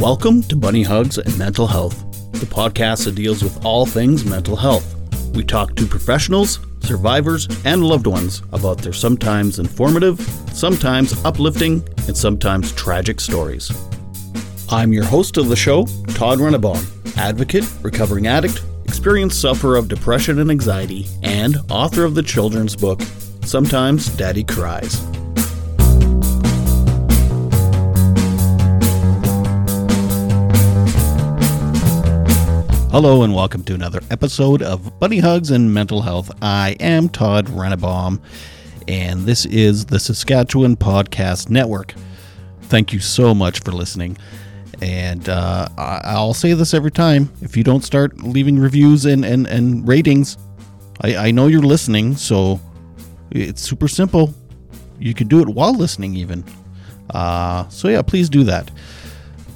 Welcome to Bunny Hugs and Mental Health, the podcast that deals with all things mental health. We talk to professionals, survivors, and loved ones about their sometimes informative, sometimes uplifting, and sometimes tragic stories. I'm your host of the show, Todd Rennebaum, advocate, recovering addict, experienced sufferer of depression and anxiety, and author of the children's book, Sometimes Daddy Cries. Hello and welcome to another episode of Bunny Hugs and Mental Health. I am Todd Rennebaum, and this is the Saskatchewan Podcast Network. Thank you so much for listening. And uh, I'll say this every time if you don't start leaving reviews and, and, and ratings, I, I know you're listening, so it's super simple. You can do it while listening, even. Uh, so, yeah, please do that.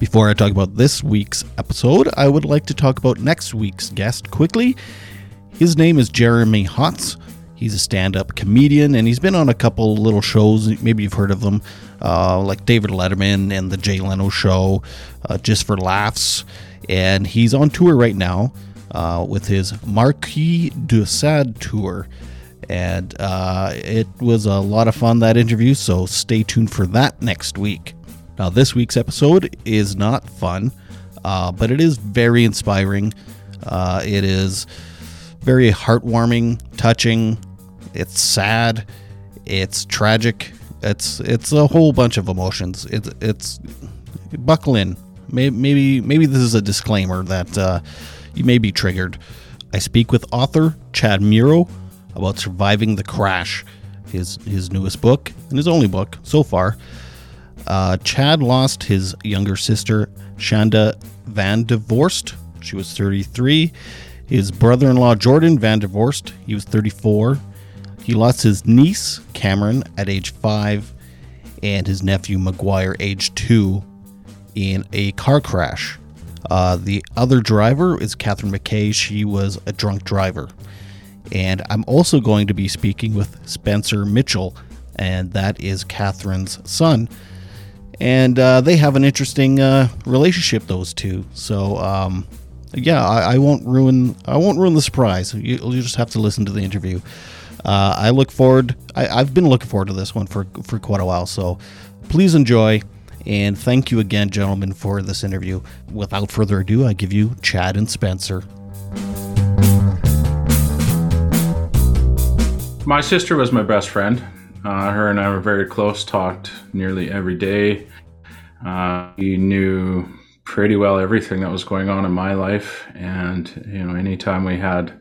Before I talk about this week's episode, I would like to talk about next week's guest quickly. His name is Jeremy Hotz. He's a stand up comedian and he's been on a couple little shows. Maybe you've heard of them, uh, like David Letterman and The Jay Leno Show, uh, Just for Laughs. And he's on tour right now uh, with his Marquis de Sade tour. And uh, it was a lot of fun, that interview, so stay tuned for that next week. Now, this week's episode is not fun, uh, but it is very inspiring. Uh, it is very heartwarming, touching. It's sad. It's tragic. It's it's a whole bunch of emotions. It's it's buckle in. Maybe maybe, this is a disclaimer that uh, you may be triggered. I speak with author Chad Muro about surviving the crash, his his newest book and his only book so far. Uh, Chad lost his younger sister, Shanda Van Divorced. She was 33. His brother in law, Jordan Van de Vorst, he was 34. He lost his niece, Kamryn, at age 5, and his nephew, Miguire, age 2, in a car crash. Uh, the other driver is Catherine McKay. She was a drunk driver. And I'm also going to be speaking with Spencer Mitchell, and that is Catherine's son and uh, they have an interesting uh, relationship. Those two. So um, yeah, I, I, won't ruin. I won't ruin the surprise. You, just have to listen to the interview. Uh, I look forward. I, I've been looking forward to this one for for quite a while. So please enjoy. And thank you again, gentlemen, for this interview. Without further ado, I give you Chad and Spencer. My sister was my best friend. Uh, her and I were very close, talked nearly every day. Uh, we knew pretty well everything that was going on in my life. And, you know, anytime we had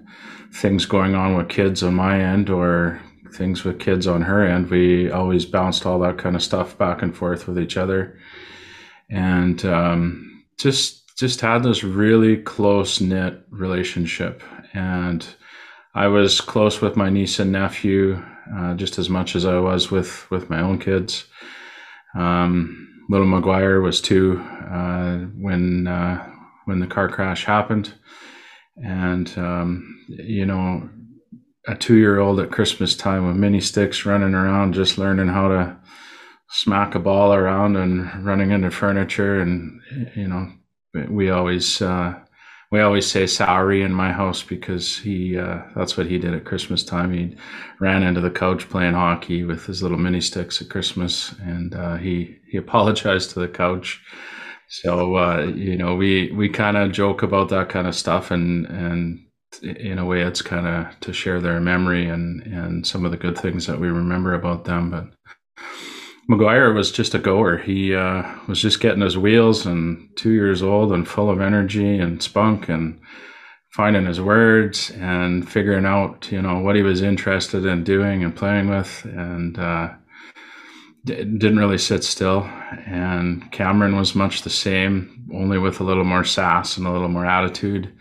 things going on with kids on my end or things with kids on her end, we always bounced all that kind of stuff back and forth with each other. And um, just, just had this really close knit relationship. And I was close with my niece and nephew uh, just as much as I was with with my own kids. Um, little Miguire was two uh, when uh, when the car crash happened, and um, you know, a two year old at Christmas time with mini sticks running around, just learning how to smack a ball around and running into furniture, and you know, we always uh, we always say sorry in my house because he uh, that's what he did at Christmas time. He ran into the couch playing hockey with his little mini sticks at Christmas, and uh, he he apologized to the couch. So uh, you know we we kind of joke about that kind of stuff, and and in a way it's kind of to share their memory and and some of the good things that we remember about them, but Miguire was just a goer. He uh, was just getting his wheels and two years old and full of energy and spunk and finding his words and figuring out, you know, what he was interested in doing and playing with. And uh, d- didn't really sit still. And Kamryn was much the same, only with a little more sass and a little more attitude.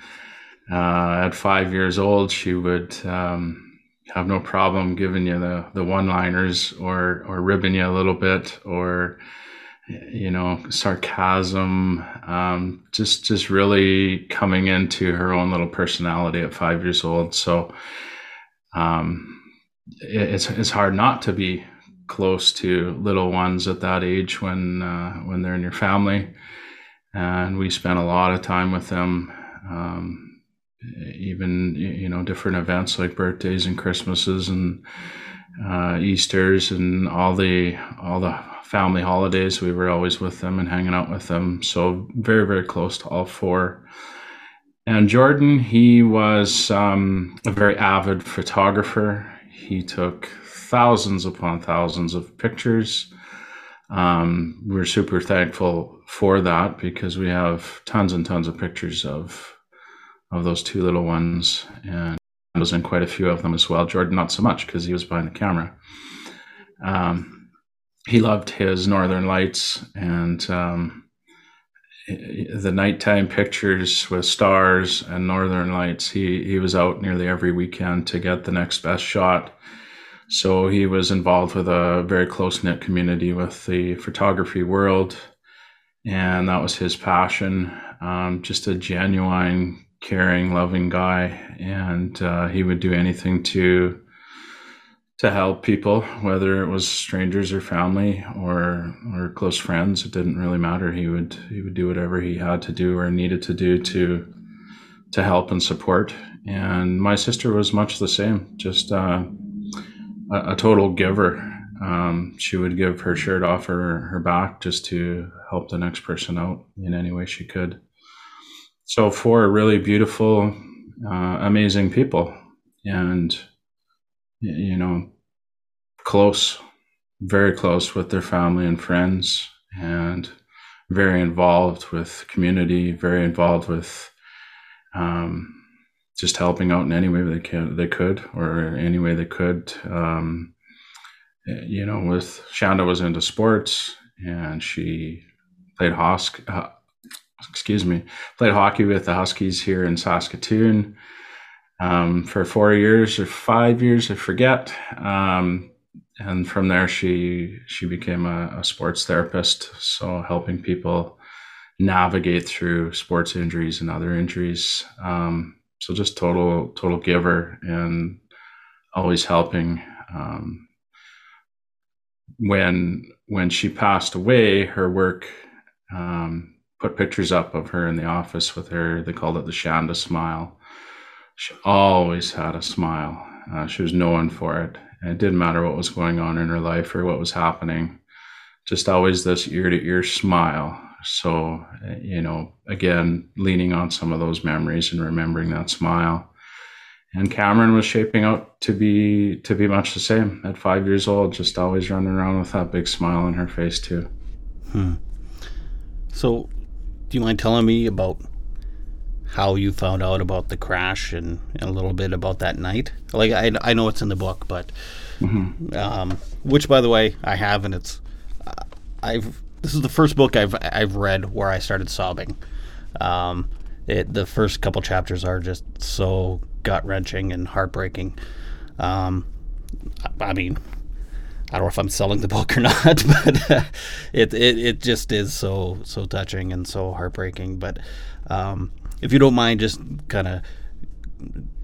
Uh, at five years old, she would. Um, have no problem giving you the the one liners or or ribbing you a little bit or you know sarcasm um, just just really coming into her own little personality at five years old so um, it, it's it's hard not to be close to little ones at that age when uh, when they're in your family and we spent a lot of time with them. Um, even you know different events like birthdays and Christmases and uh, Easter's and all the all the family holidays. We were always with them and hanging out with them. So very very close to all four. And Jordan, he was um, a very avid photographer. He took thousands upon thousands of pictures. Um, we're super thankful for that because we have tons and tons of pictures of of those two little ones, and was in quite a few of them as well. Jordan, not so much because he was behind the camera. Um, he loved his Northern Lights and um, the nighttime pictures with stars and Northern Lights. He he was out nearly every weekend to get the next best shot. So he was involved with a very close knit community with the photography world, and that was his passion. Um, just a genuine caring, loving guy, and uh, he would do anything to to help people, whether it was strangers or family or or close friends. It didn't really matter. He would he would do whatever he had to do or needed to do to to help and support. And my sister was much the same, just uh, a, a, total giver. Um, she would give her shirt off her, her back just to help the next person out in any way she could so four really beautiful, uh, amazing people, and you know, close, very close with their family and friends, and very involved with community, very involved with um, just helping out in any way they can, they could, or any way they could. Um, you know, with Chanda was into sports, and she played Hosk, uh, excuse me, played hockey with the Huskies here in Saskatoon um, for four years or five years, I forget. Um, and from there, she she became a, a, sports therapist, so helping people navigate through sports injuries and other injuries. Um, so just total total giver and always helping. Um, when when she passed away, her work um, put pictures up of her in the office with her. They called it the Chanda smile. She always had a smile. Uh, she was known for it. And it didn't matter what was going on in her life or what was happening, just always this ear to ear smile. So, you know, again, leaning on some of those memories and remembering that smile. And Kamryn was shaping out to be to be much the same at five years old, just always running around with that big smile on her face too. Hmm. So do you mind telling me about how you found out about the crash and, and a little bit about that night? Like I, I know it's in the book, but mm-hmm. um, which by the way I have, and it's uh, I've this is the first book I've I've read where I started sobbing. Um, it the first couple chapters are just so gut wrenching and heartbreaking. Um, I mean, I don't know if I'm selling the book or not, but uh, it, it it just is so so touching and so heartbreaking. But um, if you don't mind, just kind of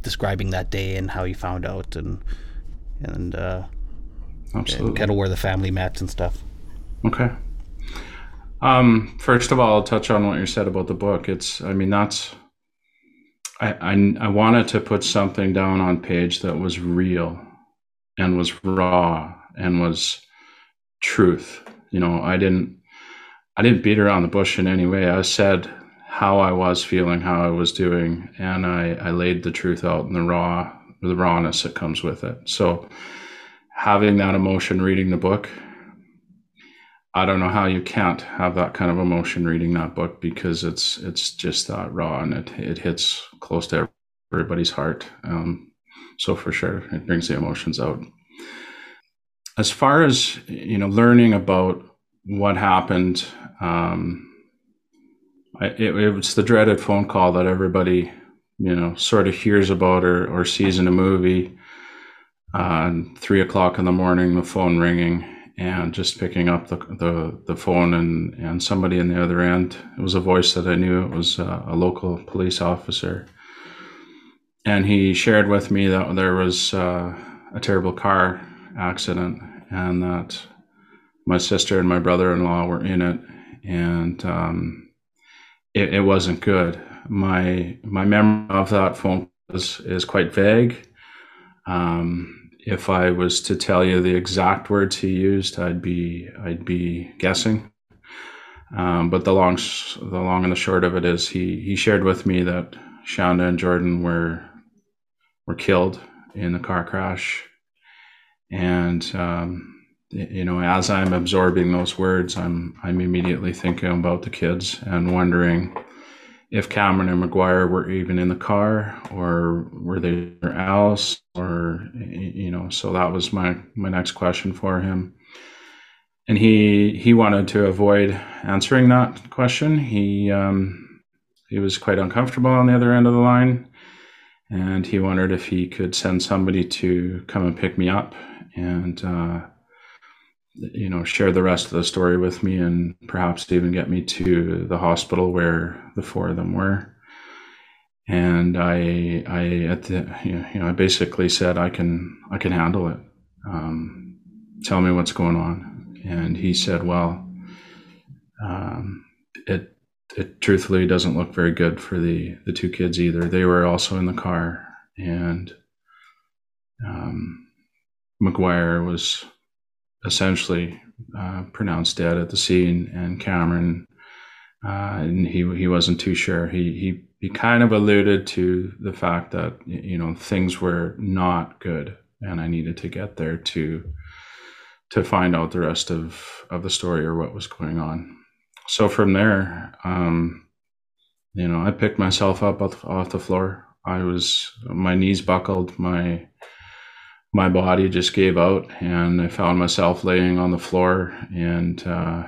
describing that day and how you found out and and uh, kind of where the family met and stuff. Okay. Um, first of all, I'll touch on what you said about the book. It's, I mean, that's, I, I, I wanted to put something down on page that was real and was raw and was truth. You know, I didn't I didn't beat around the bush in any way. I said how I was feeling, how I was doing, and I, I laid the truth out in the raw the rawness that comes with it. So having that emotion reading the book, I don't know how you can't have that kind of emotion reading that book because it's it's just that raw and it it hits close to everybody's heart. Um, so for sure, it brings the emotions out as far as you know, learning about what happened, um, I, it, it, was the dreaded phone call that everybody you know sort of hears about or, or sees in a movie. Uh, three o'clock in the morning, the phone ringing, and just picking up the, the, the phone and, and somebody in the other end. It was a voice that I knew. It was a, a local police officer. And he shared with me that there was uh, a terrible car accident and that my sister and my brother-in-law were in it and um, it, it wasn't good. My my memory of that phone is is quite vague. Um, if I was to tell you the exact words he used, I'd be I'd be guessing. Um, but the long the long and the short of it is, he he shared with me that Chanda and Jordan were were killed in the car crash, and um, you know, as I'm absorbing those words, I'm I'm immediately thinking about the kids and wondering if Kamryn and Miguire were even in the car or were they else or you know. So that was my my next question for him, and he he wanted to avoid answering that question. He um, he was quite uncomfortable on the other end of the line, and he wondered if he could send somebody to come and pick me up and. Uh, you know share the rest of the story with me and perhaps even get me to the hospital where the four of them were. And i i at the you know i basically said i can i can handle it. Um, tell me what's going on. And he said well um, it it truthfully doesn't look very good for the the two kids either. They were also in the car and um, Miguire was essentially uh, pronounced dead at the scene, and Kamryn, uh, and he he wasn't too sure. He he he kind of alluded to the fact that you know things were not good, and I needed to get there to to find out the rest of of the story or what was going on. So from there, um, you know, I picked myself up off, off the floor. I was my knees buckled, my my body just gave out, and I found myself laying on the floor and uh,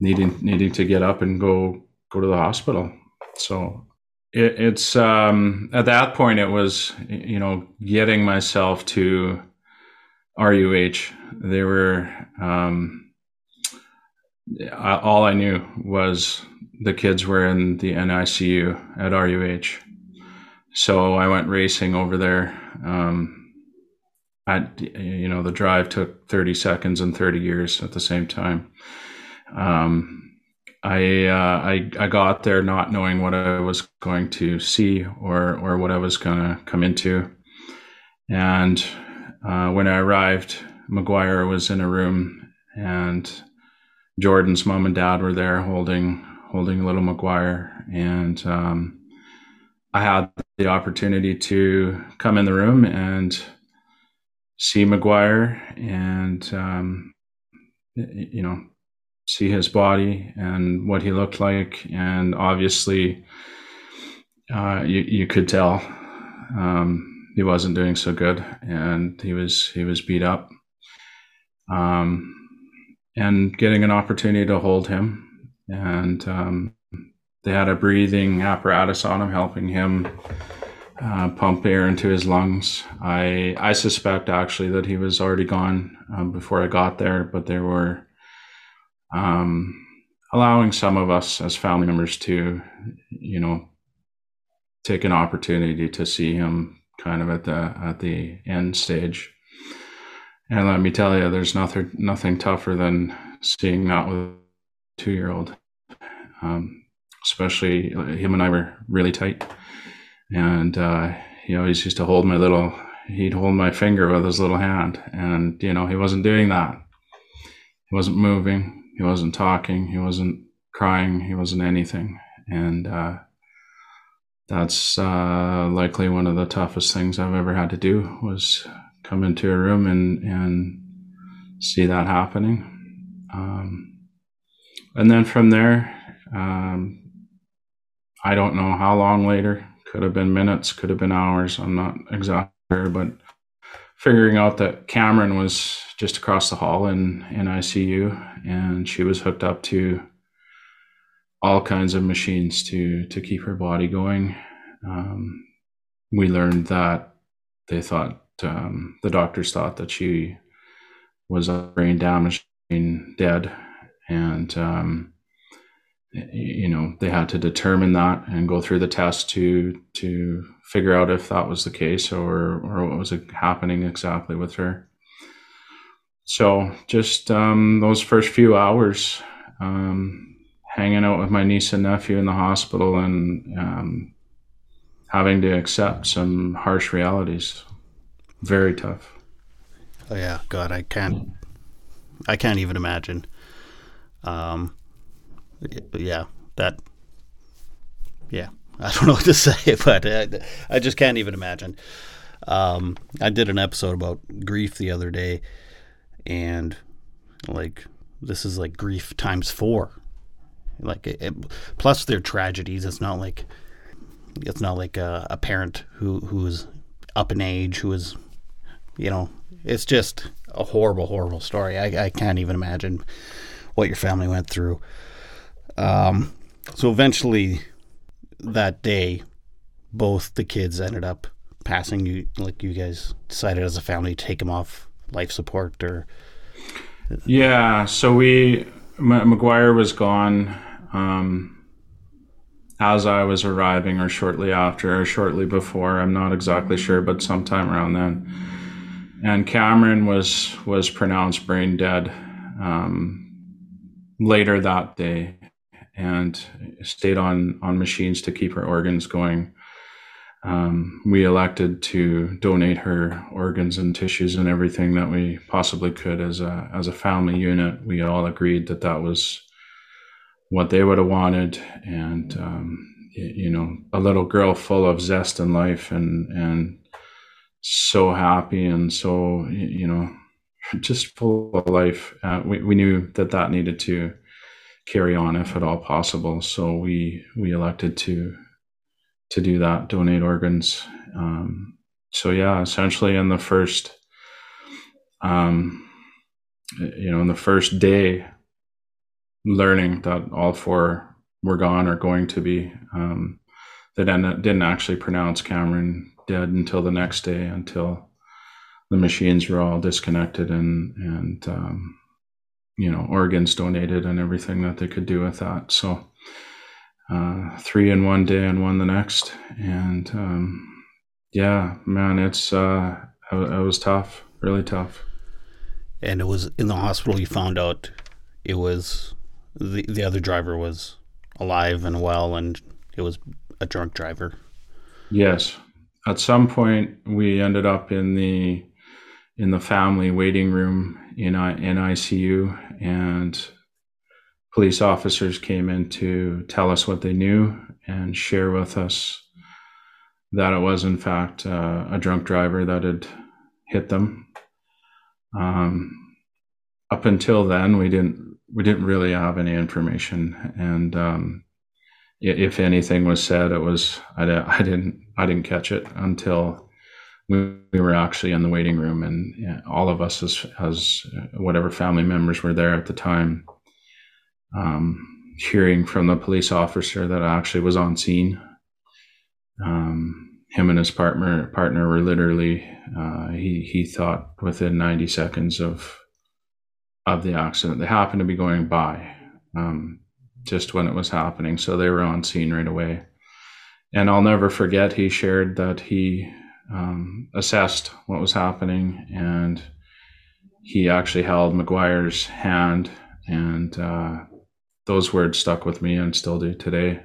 needing needing to get up and go go to the hospital. So it, it's um, at that point it was you know getting myself to RUH. They were um, all I knew was the kids were in the NICU at RUH. So I went racing over there. Um, at you know the drive took 30 seconds and 30 years at the same time. Um, I, uh, I I got there not knowing what I was going to see or or what I was going to come into, and uh, when I arrived, Miguire was in a room, and Jordan's mom and dad were there holding holding little Miguire, and um, I had the opportunity to come in the room and see Miguire and um, you know see his body and what he looked like, and obviously uh, you you could tell um, he wasn't doing so good, and he was he was beat up. Um, and getting an opportunity to hold him, and um, they had a breathing apparatus on him, helping him uh, pump air into his lungs. I I suspect actually that he was already gone um, before I got there, but they were um, allowing some of us as family members to, you know, take an opportunity to see him kind of at the at the end stage. And let me tell you, there's nothing nothing tougher than seeing that with a two year old. Um, especially him and I were really tight and uh, he always used to hold my little he'd hold my finger with his little hand. And you know he wasn't doing that. He wasn't moving. He wasn't talking. He wasn't crying. He wasn't anything. And uh, that's uh, likely one of the toughest things i've ever had to do was come into a room and and see that happening. Um, and then from there um, i don't know how long later could have been minutes, could have been hours. I'm not exactly sure, but figuring out that Kamryn was just across the hall in, in ICU and she was hooked up to all kinds of machines to, to keep her body going. Um, we learned that they thought, um, the doctors thought that she was brain damaged and dead. And, um, you know they had to determine that and go through the test to to figure out if that was the case or or what was happening exactly with her so just um, those first few hours um, hanging out with my niece and nephew in the hospital and um, having to accept some harsh realities. Very tough. Oh yeah, God, I can't. I can't even imagine. Um, yeah, that. Yeah, I don't know what to say, but I, I just can't even imagine. Um, I did an episode about grief the other day, and like this is like grief times four. Like it, it, plus their tragedies. It's not like it's not like a, a parent who who's up in age who is, you know, it's just a horrible, horrible story. I, I can't even imagine what your family went through. Um, so eventually, that day, both the kids ended up passing. You like you guys decided as a family to take them off life support or. Yeah, so we M- Miguire was gone um, as I was arriving, or shortly after, or shortly before. I'm not exactly sure, but sometime around then. And Kamryn was was pronounced brain dead um, later that day, and stayed on on machines to keep her organs going. Um, we elected to donate her organs and tissues and everything that we possibly could as a as a family unit. We all agreed that that was what they would have wanted, and um, you know, a little girl full of zest in life and and so happy and so you know just full of life. Uh, we we knew that that needed to carry on if at all possible. So we we elected to to do that, donate organs. Um, so yeah, essentially in the first, um, you know, in the first day, learning that all four were gone or going to be, um, they didn't, didn't actually pronounce Kamryn dead until the next day, until the machines were all disconnected and and um, you know organs donated and everything that they could do with that. So uh, three in one day and one the next. And um, yeah, man, it's uh, it, it was tough, really tough. And it was in the hospital. You found out it was the the other driver was alive and well, and it was a drunk driver. Yes. At some point, we ended up in the in the family waiting room in in ICU, and police officers came in to tell us what they knew and share with us that it was in fact uh, a drunk driver that had hit them. Um, up until then, we didn't we didn't really have any information, and um, if anything was said, it was I, I didn't I didn't catch it until we, we were actually in the waiting room, and yeah, all of us as as whatever family members were there at the time. Um, hearing from the police officer that actually was on scene. Um, him and his partner partner were literally uh, he he thought within 90 seconds of of the accident they happened to be going by um, just when it was happening. So they were on scene right away. And I'll never forget he shared that he um, assessed what was happening and he actually held Miguire's hand and uh, those words stuck with me and still do today.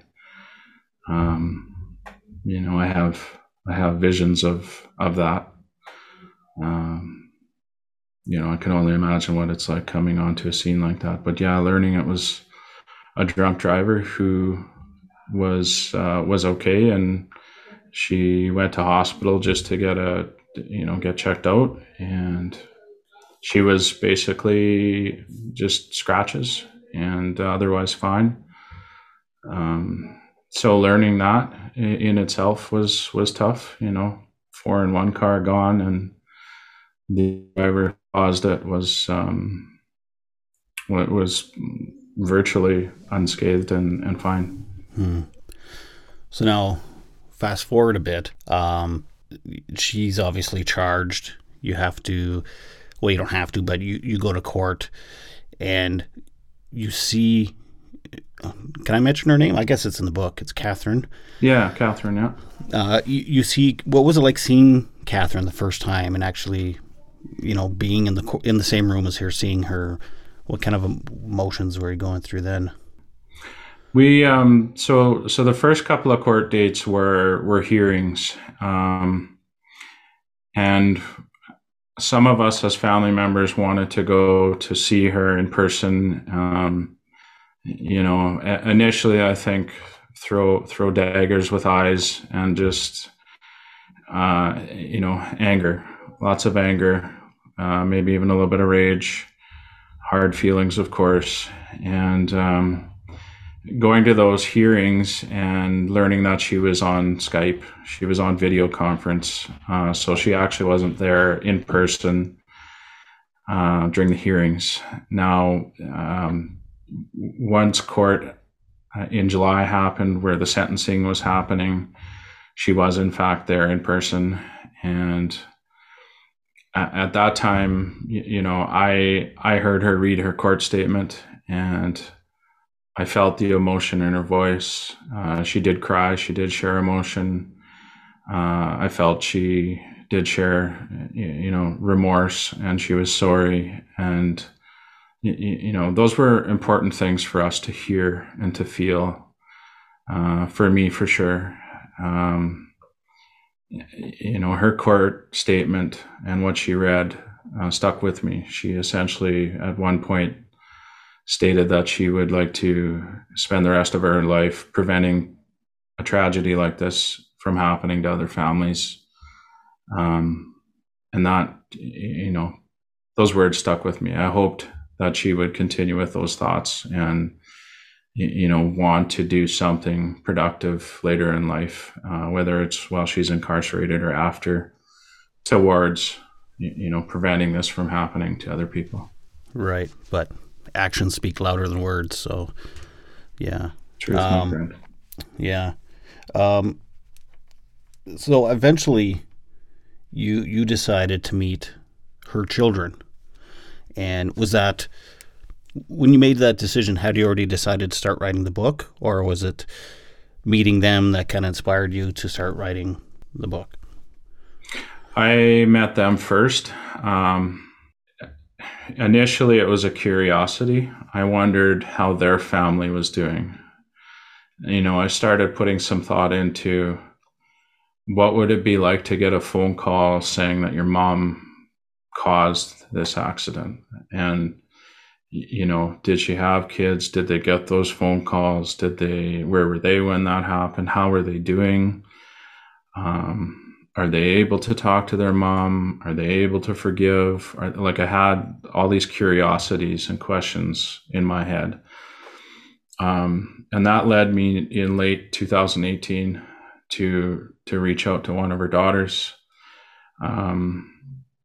Um, you know, I have I have visions of of that. Um, you know, I can only imagine what it's like coming onto a scene like that. But yeah, learning it was a drunk driver who was uh, was okay, and she went to hospital just to get a you know get checked out, and she was basically just scratches and otherwise fine. Um, so learning that in itself was was tough. You know, four in one car gone, and the driver caused it was um, was virtually unscathed and, and fine. Hmm. So now, fast forward a bit. Um, she's obviously charged. You have to, well, you don't have to, but you, you go to court and you see. Can I mention her name? I guess it's in the book. It's Catherine. Yeah, Catherine. Yeah. Uh, you, you see, what was it like seeing Catherine the first time and actually, you know, being in the in the same room as her, seeing her? What kind of emotions were you going through then? We um so so the first couple of court dates were were hearings, um, and some of us as family members wanted to go to see her in person. Um, you know, initially I think throw throw daggers with eyes and just uh, you know anger, lots of anger, uh, maybe even a little bit of rage, hard feelings, of course, and. Um, going to those hearings and learning that she was on Skype, she was on video conference, uh, so she actually wasn't there in person uh, during the hearings. Now, um, once court uh, in July happened, where the sentencing was happening, she was in fact there in person, and at, at that time, you know, I I heard her read her court statement and I felt the emotion in her voice. Uh, she did cry. She did share emotion. Uh, I felt she did share, you know, remorse, and she was sorry. And you know, those were important things for us to hear and to feel. Uh, for me, for sure. Um, you know, her court statement and what she read uh, stuck with me. She essentially, at one point, stated that she would like to spend the rest of her life preventing a tragedy like this from happening to other families. Um, and that, you know, those words stuck with me. I hoped that she would continue with those thoughts and, you know, want to do something productive later in life, uh, whether it's while she's incarcerated or after, towards, you know, preventing this from happening to other people. Right. But actions speak louder than words. So, yeah. Truth, um, my friend. Yeah. Um, so eventually, you you decided to meet her children, and was that when you made that decision? Had you already decided to start writing the book, or was it meeting them that kind of inspired you to start writing the book? I met them first. Um, initially it was a curiosity. I wondered how their family was doing. You know, I started putting some thought into what would it be like to get a phone call saying that your mom caused this accident. And you know did she have kids? Did they get those phone calls? Did they where were they when that happened? How were they doing? Um, are they able to talk to their mom? Are they able to forgive? Are, like i had all these curiosities and questions in my head. Um, and that led me in late 2018 to to reach out to one of her daughters. Um,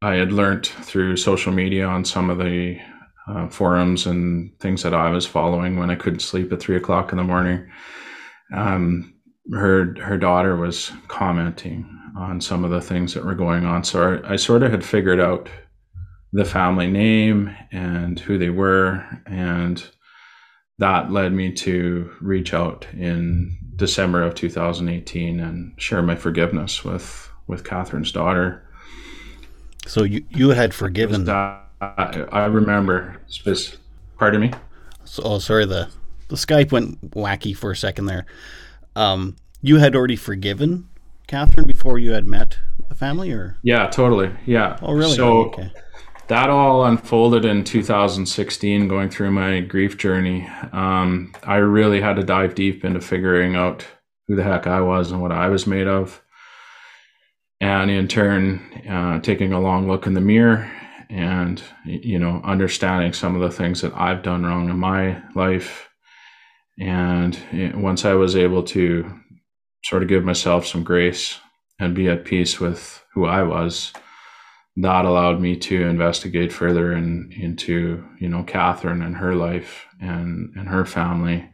i had learned through social media on some of the uh, forums and things that i was following when i couldn't sleep at three o'clock in the morning. Um, her her daughter was commenting on some of the things that were going on. So I, I sort of had figured out the family name and who they were, and that led me to reach out in December of 2018 and share my forgiveness with with Catherine's daughter. So you you had forgiven. That, I remember. Pardon me. So, oh, sorry. The the Skype went wacky for a second there. Um, you had already forgiven Catherine before you had met the family, or yeah, totally, yeah. Oh, really? So oh, okay. that all unfolded in 2016. Going through my grief journey, um, I really had to dive deep into figuring out who the heck I was and what I was made of, and in turn, uh, taking a long look in the mirror and you know understanding some of the things that I've done wrong in my life. And eh, once I was able to sort of give myself some grace and be at peace with who I was, that allowed me to investigate further in, into you know Catherine and her life and and her family,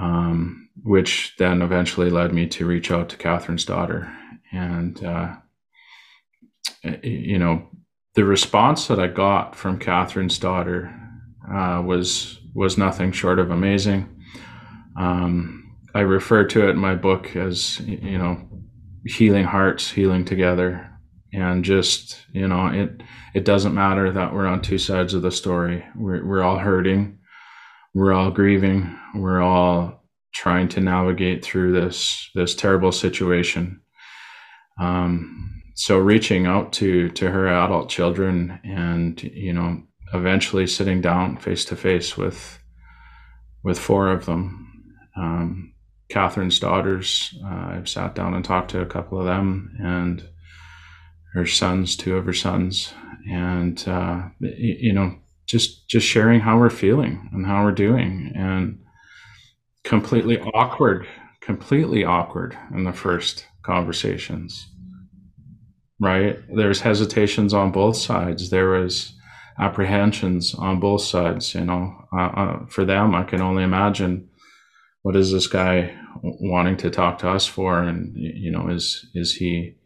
um, which then eventually led me to reach out to Catherine's daughter, and uh, you know the response that I got from Catherine's daughter uh, was was nothing short of amazing. Um, I refer to it in my book as you know healing hearts healing together and just you know it it doesn't matter that we're on two sides of the story we're, we're all hurting we're all grieving. We're all trying to navigate through this this terrible situation. Um, so reaching out to to her adult children and you know eventually sitting down face to face with with four of them. Um, Catherine's daughters, uh, I've sat down and talked to a couple of them, and her sons, two of her sons, and uh, you know, just just sharing how we're feeling and how we're doing, and completely awkward, completely awkward in the first conversations. Right? There's hesitations on both sides. There was apprehensions on both sides. You know, uh, uh, for them, I can only imagine what is this guy wanting to talk to us for, and you know, is is he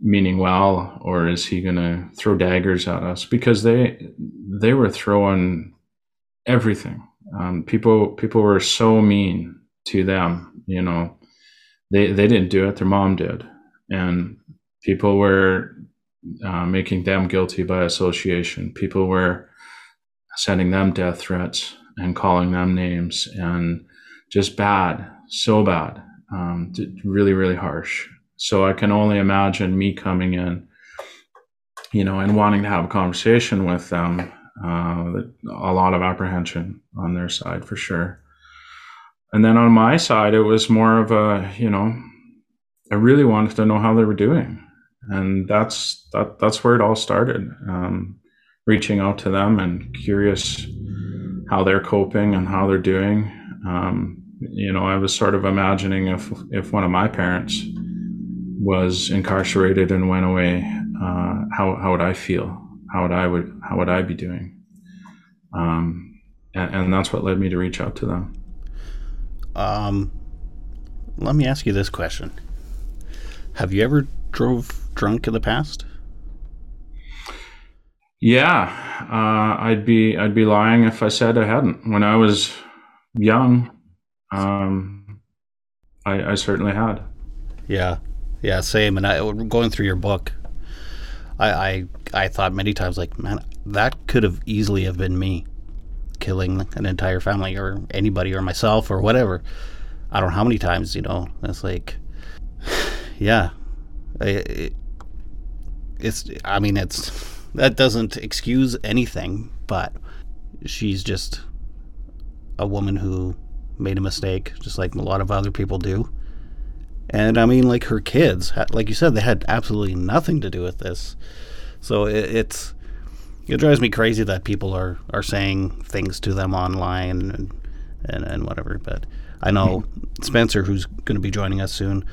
meaning well, or is he going to throw daggers at us? Because they they were throwing everything. Um, people people were so mean to them. You know, they they didn't do it; their mom did, and people were uh, making them guilty by association. People were sending them death threats and calling them names and just bad, so bad, um, really, really harsh. So I can only imagine me coming in, you know, and wanting to have a conversation with them. Uh, a lot of apprehension on their side for sure. And then on my side, it was more of a, you know, I really wanted to know how they were doing and that's that that's where it all started um, reaching out to them and curious how they're coping and how they're doing um, you know i was sort of imagining if if one of my parents was incarcerated and went away uh, how, how would i feel how would i would how would i be doing um, and, and that's what led me to reach out to them um, let me ask you this question have you ever drove drunk in the past? Yeah, uh, I'd be I'd be lying if I said I hadn't. When I was young, um, I, I certainly had. Yeah, yeah, same. And I going through your book, I, I I thought many times like, man, that could have easily have been me, killing an entire family or anybody or myself or whatever. I don't know how many times, you know. It's like, yeah, it, it's I mean it's that doesn't excuse anything, but she's just a woman who made a mistake, just like a lot of other people do. And I mean, like her kids, like you said, they had absolutely nothing to do with this. So it, it's it drives me crazy that people are are saying things to them online and and, and whatever. But I know hmm. Spencer, who's going to be joining us soon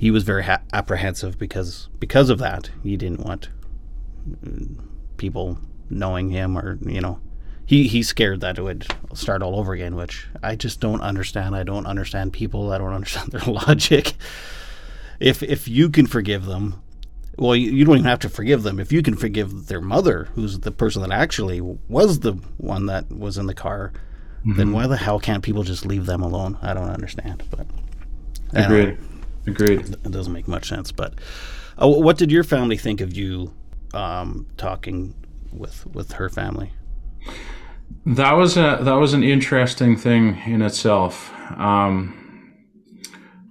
he was very ha- apprehensive because because of that. He didn't want mm, people knowing him, or you know, he he's scared that it would start all over again. Which I just don't understand. I don't understand people. I don't understand their logic. If if you can forgive them, well, you, you, don't even have to forgive them. If you can forgive their mother, who's the person that actually was the one that was in the car, mm-hmm. then why the hell can't people just leave them alone? I don't understand. But agreed. Agreed. It doesn't make much sense. But uh, what did your family think of you um, talking with with her family? That was a that was an interesting thing in itself. Um,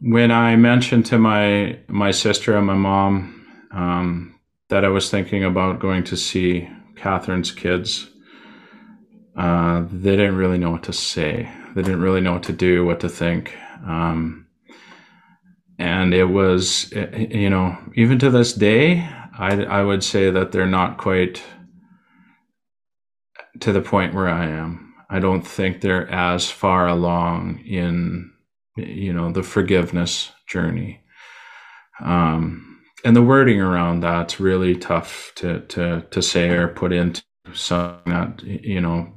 when I mentioned to my my sister and my mom um, that I was thinking about going to see Catherine's kids, uh, they didn't really know what to say. They didn't really know what to do, what to think. Um, and it was you know even to this day I, I would say that they're not quite to the point where i am i don't think they're as far along in you know the forgiveness journey um, and the wording around that's really tough to to to say or put into something that you know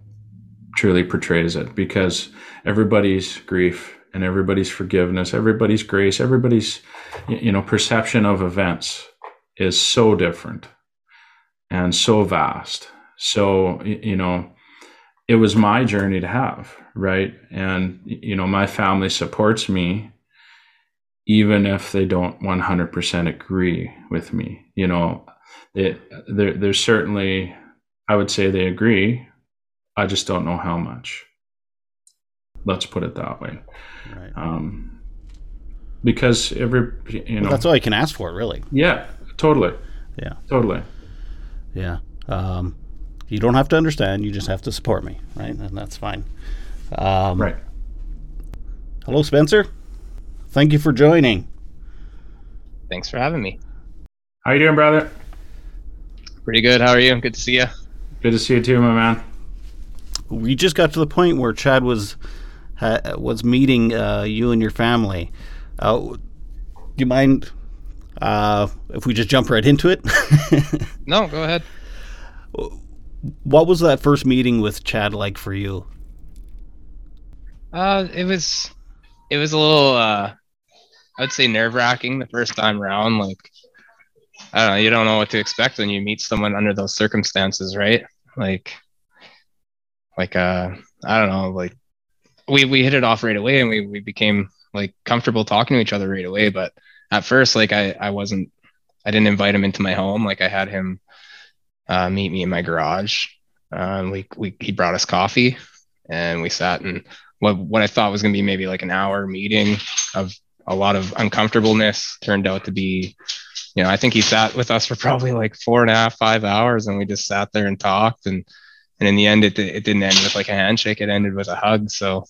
truly portrays it because everybody's grief and everybody's forgiveness, everybody's grace, everybody's you know perception of events is so different and so vast. So you know, it was my journey to have, right? And you know, my family supports me even if they don't 100% agree with me. You know, it, there, there's certainly, I would say they agree. I just don't know how much. Let's put it that way. Right. Um, because every you know Well, that's all you can ask for, really. yeah, totally, Yeah. totally. Yeah. Um, you don't have to understand. You just have to support me, right? And that's fine. Um, Right. Hello, Spencer. Thank you for joining. Thanks for having me. How you doing, brother? Pretty good. How are you? Good to see you. Good to see you too, my man. We just got to the point where Chad was ha, was meeting uh, you and your family. Uh, do you mind uh, if we just jump right into it? No, go ahead. What was that first meeting with Chad like for you? Uh, it was, it was a little, uh, I would say nerve wracking the first time around. Like, I don't know, you don't know what to expect when you meet someone under those circumstances, right? Like, like, uh, I don't know, like, we we hit it off right away, and we we became like comfortable talking to each other right away. But at first, like, I I wasn't, I didn't invite him into my home. Like, I had him uh, meet me in my garage. Um, we we he brought us coffee, and we sat and what what I thought was going to be maybe like an hour meeting of a lot of uncomfortableness turned out to be, you know, I think he sat with us for probably like four and a half, five hours, and we just sat there and talked, and and in the end, it it didn't end with like a handshake; it ended with a hug. So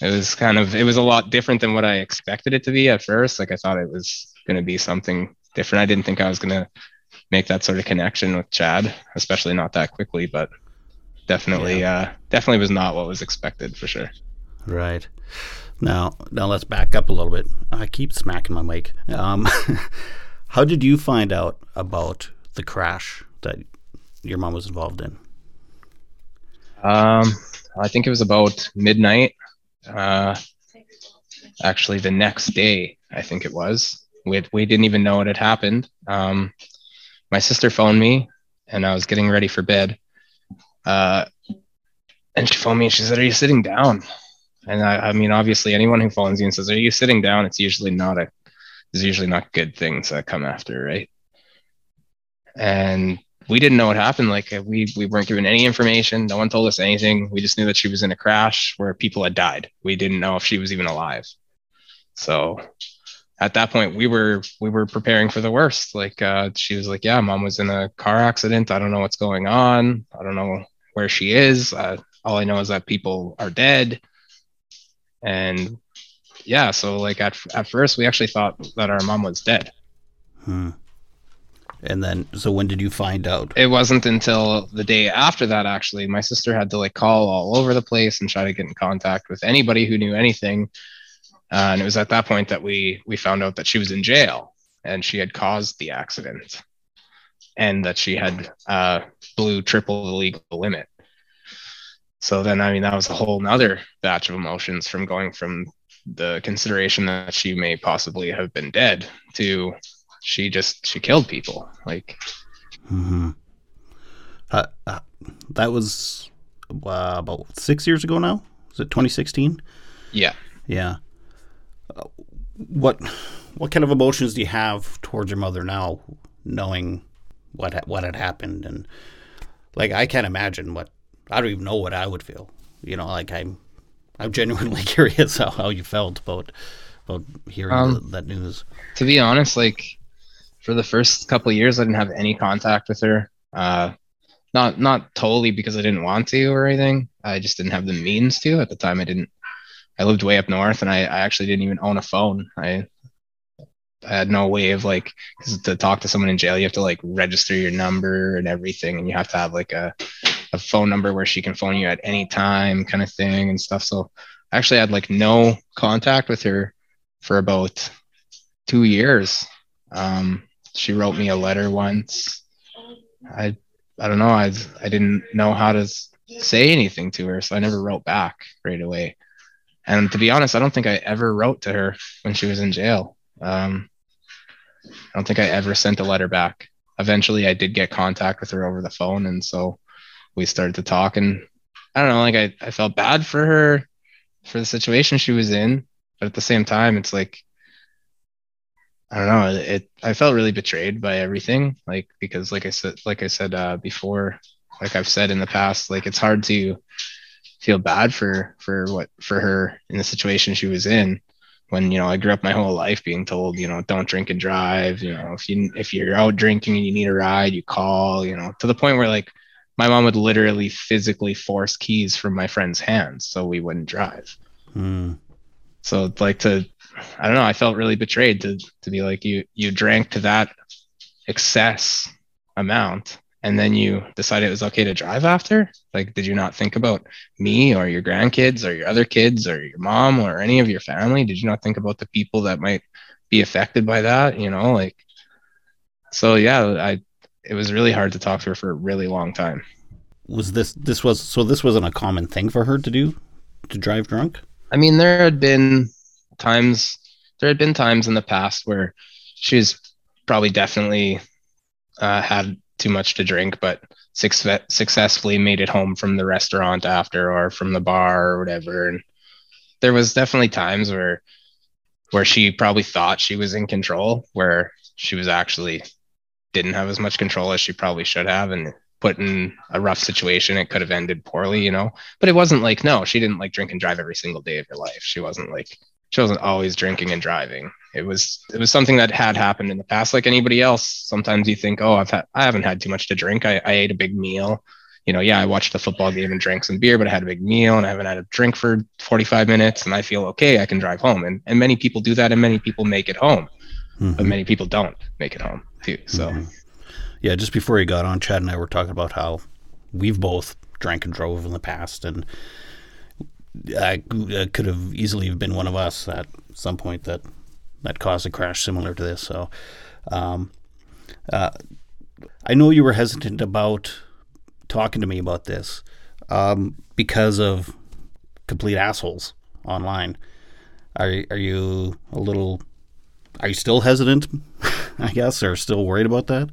it was kind of it was a lot different than what I expected it to be at first. Like I thought it was going to be something different. I didn't think I was going to make that sort of connection with Chad, especially not that quickly, but definitely uh definitely was not what was expected for sure. Right. Now, now let's back up a little bit. I keep smacking my mic. Um, how did you find out about the crash that your mom was involved in? Um, I think it was about midnight. Uh, actually, the next day, I think it was. We we didn't even know it had happened. Um, my sister phoned me, and I was getting ready for bed. Uh, and she phoned me, and she said, "Are you sitting down?" And I, I mean, obviously, anyone who phones you and says, "Are you sitting down?" It's usually not a, it's usually not good things that come after, right? And we didn't know what happened. Like uh, we we weren't given any information. No one told us anything. We just knew that she was in a crash where people had died. We didn't know if she was even alive. So at that point, we were we were preparing for the worst. Like uh, she was like, "Yeah, mom was in a car accident. I don't know what's going on. I don't know where she is. Uh, all I know is that people are dead." And yeah, so like at at first, we actually thought that our mom was dead. Hmm. And then, so when did you find out? it wasn't until the day after that actually my sister had to like call all over the place and try to get in contact with anybody who knew anything uh, and it was at that point that we we found out that she was in jail and she had caused the accident and that she had uh, blew triple the legal limit so then i mean that was a whole nother batch of emotions from going from the consideration that she may possibly have been dead to she just she killed people like hmm Uh, uh, that was uh, about six years ago now. Was it 2016? yeah Yeah. What what kind of emotions do you have towards your mother now, knowing what what had happened and like I can't imagine what I don't even know what I would feel. You know, like I'm I'm genuinely curious how, how you felt about about hearing Um, th- that news. to be honest, like for the first couple of years, I didn't have any contact with her. Uh, not not totally because I didn't want to or anything. I just didn't have the means to at the time. I didn't. I lived way up north, and I, I actually didn't even own a phone. I I had no way of like 'cause to talk to someone in jail. You have to like register your number and everything, and you have to have like a a phone number where she can phone you at any time, kind of thing and stuff. So I actually had like no contact with her for about two years. Um, she wrote me a letter once. I I don't know. I I didn't know how to say anything to her, so I never wrote back right away. And to be honest, I don't think I ever wrote to her when she was in jail. Um, I don't think I ever sent a letter back. Eventually, I did get contact with her over the phone, and so we started to talk. And I don't know, like I, I felt bad for her for the situation she was in, but at the same time, it's like I don't know. It I felt really betrayed by everything, like because like I said, like I said uh, before, like I've said in the past, like it's hard to feel bad for for what for her in the situation she was in when you know I grew up my whole life being told you know don't drink and drive you know if you if you're out drinking and you need a ride you call you know to the point where like my mom would literally physically force keys from my friend's hands so we wouldn't drive Mm. so like to I don't know I felt really betrayed to to be like you you drank to that excess amount and then you decided it was okay to drive after? Like did you not think about me or your grandkids or your other kids or your mom or any of your family? Did you not think about the people that might be affected by that you know like so yeah i it was really hard to talk to her for a really long time. Was this this was so this wasn't a common thing for her to do to drive drunk? i mean there had been times there had been times in the past where she's probably definitely uh, had too much to drink, but success- successfully made it home from the restaurant after or from the bar or whatever. And there was definitely times where where she probably thought she was in control, where she was actually didn't have as much control as she probably should have, and put in a rough situation. It could have ended poorly, you know. But it wasn't like no, she didn't like drink and drive every single day of her life. She wasn't like she wasn't always drinking and driving. It was it was something that had happened in the past, like anybody else. Sometimes you think, oh, I've had I haven't had too much to drink. I, I ate a big meal. You know, yeah, I watched the football game and drank some beer, but I had a big meal and I haven't had a drink for 45 minutes and I feel okay, I can drive home. And and many people do that and many people make it home. But Mhm. many people don't make it home too. So Mhm. Yeah, just before you got on, Chad and I were talking about how we've both drank and drove in the past, and I, I could have easily been one of us at some point that that caused a crash similar to this. So, um, uh, I know you were hesitant about talking to me about this um, because of complete assholes online. Are are you a little? Are you still hesitant? I guess, or still worried about that?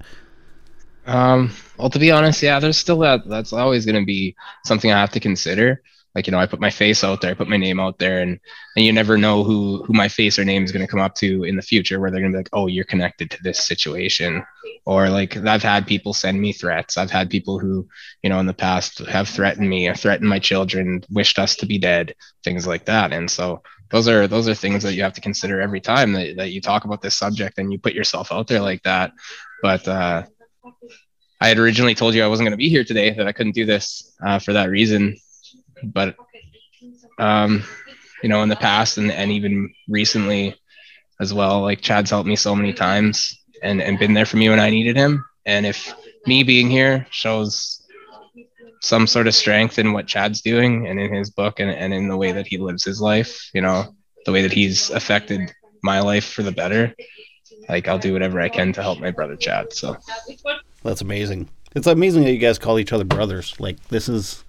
Um, well, to be honest, yeah, there's still that. That's always going to be something I have to consider. Like, you know, I put my face out there, I put my name out there, and and you never know who who my face or name is going to come up to in the future, where they're going to be like, oh, you're connected to this situation, or like I've had people send me threats. I've had people who, you know, in the past have threatened me, or threatened my children, wished us to be dead, things like that. And so those are those are things that you have to consider every time that, that you talk about this subject and you put yourself out there like that. But uh, I had originally told you I wasn't going to be here today, that I couldn't do this uh, for that reason. But, um, you know, in the past and, and even recently as well, like Chad's helped me so many times and, and been there for me when I needed him. And if me being here shows some sort of strength in what Chad's doing and in his book and, and in the way that he lives his life, you know, the way that he's affected my life for the better, like I'll do whatever I can to help my brother Chad. So. That's amazing. It's amazing that you guys call each other brothers. Like this is.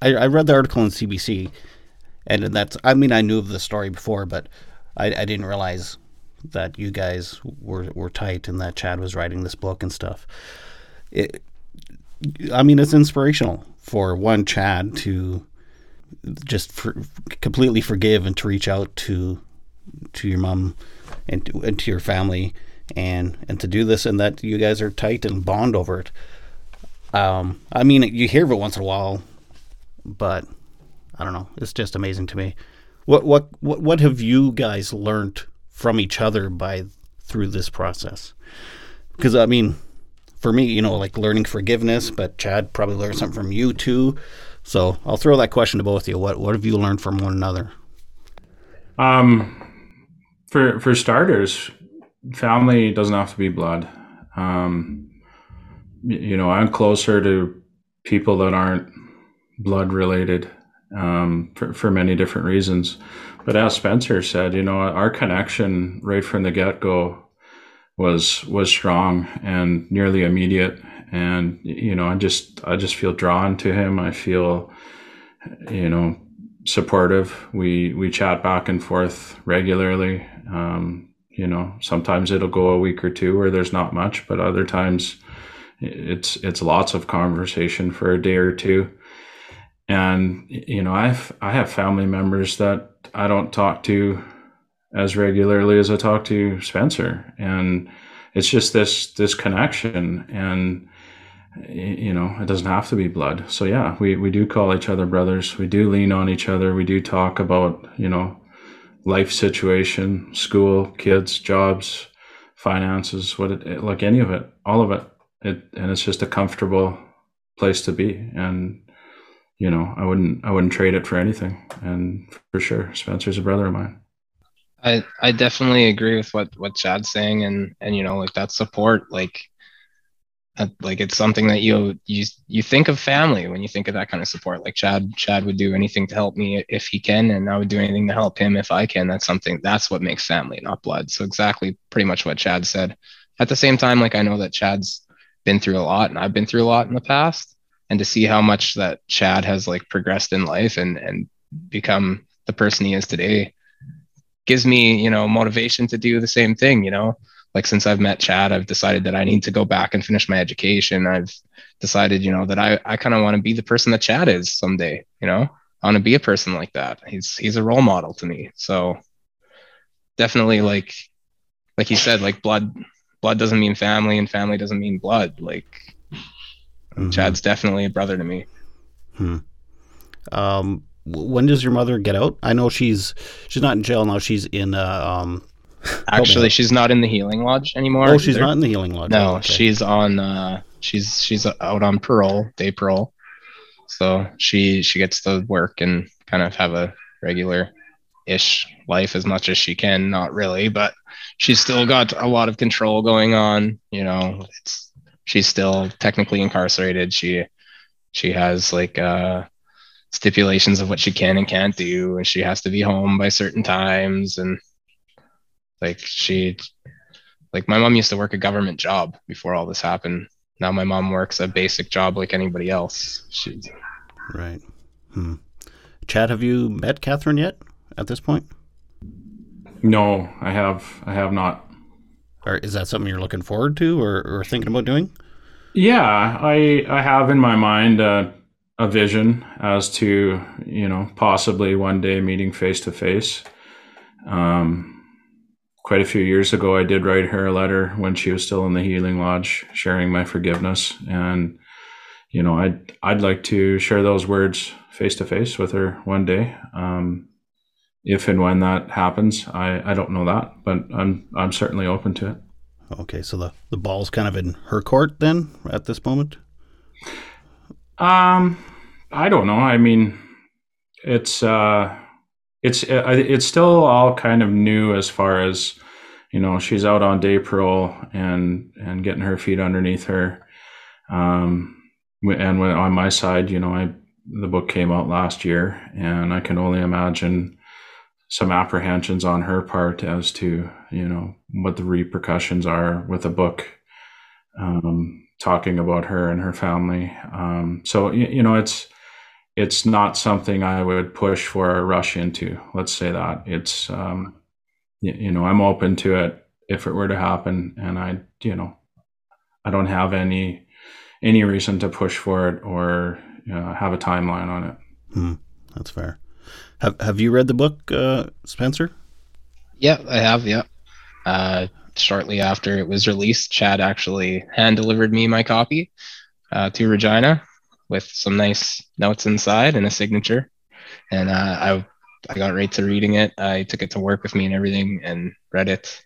I, I read the article in CBC, and that's. I mean, I knew of the story before, but I, I didn't realize that you guys were were tight and that Chad was writing this book and stuff. It, I mean, it's inspirational for one Chad to just for, completely forgive and to reach out to to your mom and to, and to your family and and to do this and that you guys are tight and bond over it. Um, I mean, you hear of it once in a while, but I don't know. It's just amazing to me. What what what what have you guys learned from each other by through this process? Because I mean, for me, you know, like learning forgiveness, but Chad probably learned something from you too. So I'll throw that question to both of you. What what have you learned from one another? Um, for for starters, family doesn't have to be blood. Um, you know, I'm closer to people that aren't blood related um, for, for many different reasons. But as Spencer said, you know, our connection right from the get go was was strong and nearly immediate. And you know, I just I just feel drawn to him. I feel, you know, supportive. We we chat back and forth regularly. Um, you know, sometimes it'll go a week or two where there's not much, but other times it's it's lots of conversation for a day or two. And you know, I've I have family members that I don't talk to as regularly as I talk to Spencer, and it's just this this connection. And you know, it doesn't have to be blood. So yeah, we, we do call each other brothers. We do lean on each other. We do talk about, you know, life situation, school, kids, jobs, finances, what it, like any of it, all of it. It, and it's just a comfortable place to be. And, you know, I wouldn't, I wouldn't trade it for anything. And for sure, Spencer's a brother of mine. I, I definitely agree with what, what Chad's saying. And, and, you know, like that support, like, like it's something that you you you think of family when you think of that kind of support like chad chad would do anything to help me if he can and i would do anything to help him if i can that's something that's what makes family not blood so exactly pretty much what chad said at the same time like i know that chad's been through a lot and i've been through a lot in the past and to see how much that chad has like progressed in life and and become the person he is today gives me you know motivation to do the same thing you know like since I've met Chad, I've decided that I need to go back and finish my education. I've decided, you know, that I, I kind of want to be the person that Chad is someday, you know, I want to be a person like that. He's, he's a role model to me. So definitely like, like you said, like blood, blood doesn't mean family and family doesn't mean blood. Like mm-hmm. Chad's definitely a brother to me. Hmm. Um, when does your mother get out? I know she's, she's not in jail now. She's in, uh, um, Actually, she's not in the healing lodge anymore. Oh, she's either. not in the healing lodge. No, okay. she's on. Uh, she's she's out on parole, day parole. So she she gets to work and kind of have a regular ish life as much as she can. Not really, but she's still got a lot of control going on. You know, it's she's still technically incarcerated. She she has like uh stipulations of what she can and can't do and she has to be home by certain times and like she, like my mom used to work a government job before all this happened. Now my mom works a basic job like anybody else. She, right. Hmm. Chad, have you met Catherine yet? At this point? No, I have. I have not. Or is that something you're looking forward to, or, or thinking about doing? Yeah, I I have in my mind a vision as to you know possibly one day meeting face to face. Um, quite a few years ago, I did write her a letter when she was still in the Healing Lodge, sharing my forgiveness. And, you know, I'd, I'd like to share those words face to face with her one day. Um, if and when that happens, I, I don't know that, but I'm, I'm certainly open to it. Okay. So the, the ball's kind of in her court then at this moment? Um, I don't know. I mean, it's, uh, it's it's still all kind of new as far as you know she's out on day parole and and getting her feet underneath her um and when, on my side you know i the book came out last year and i can only imagine some apprehensions on her part as to you know what the repercussions are with a book um, talking about her and her family um, so you, you know it's it's not something I would push for or rush into. Let's say that it's, um, you, you, know, I'm open to it if it were to happen, and I, you know, I don't have any any reason to push for it or know, have a timeline on it. Hmm, that's fair. Have Have you read the book, uh, Spencer? Yeah, I have. Yeah. Uh, shortly after it was released, Chad actually hand delivered me my copy uh, to Regina, with some nice notes inside and a signature. And uh, I I got right to reading it. I took it to work with me and everything, and read it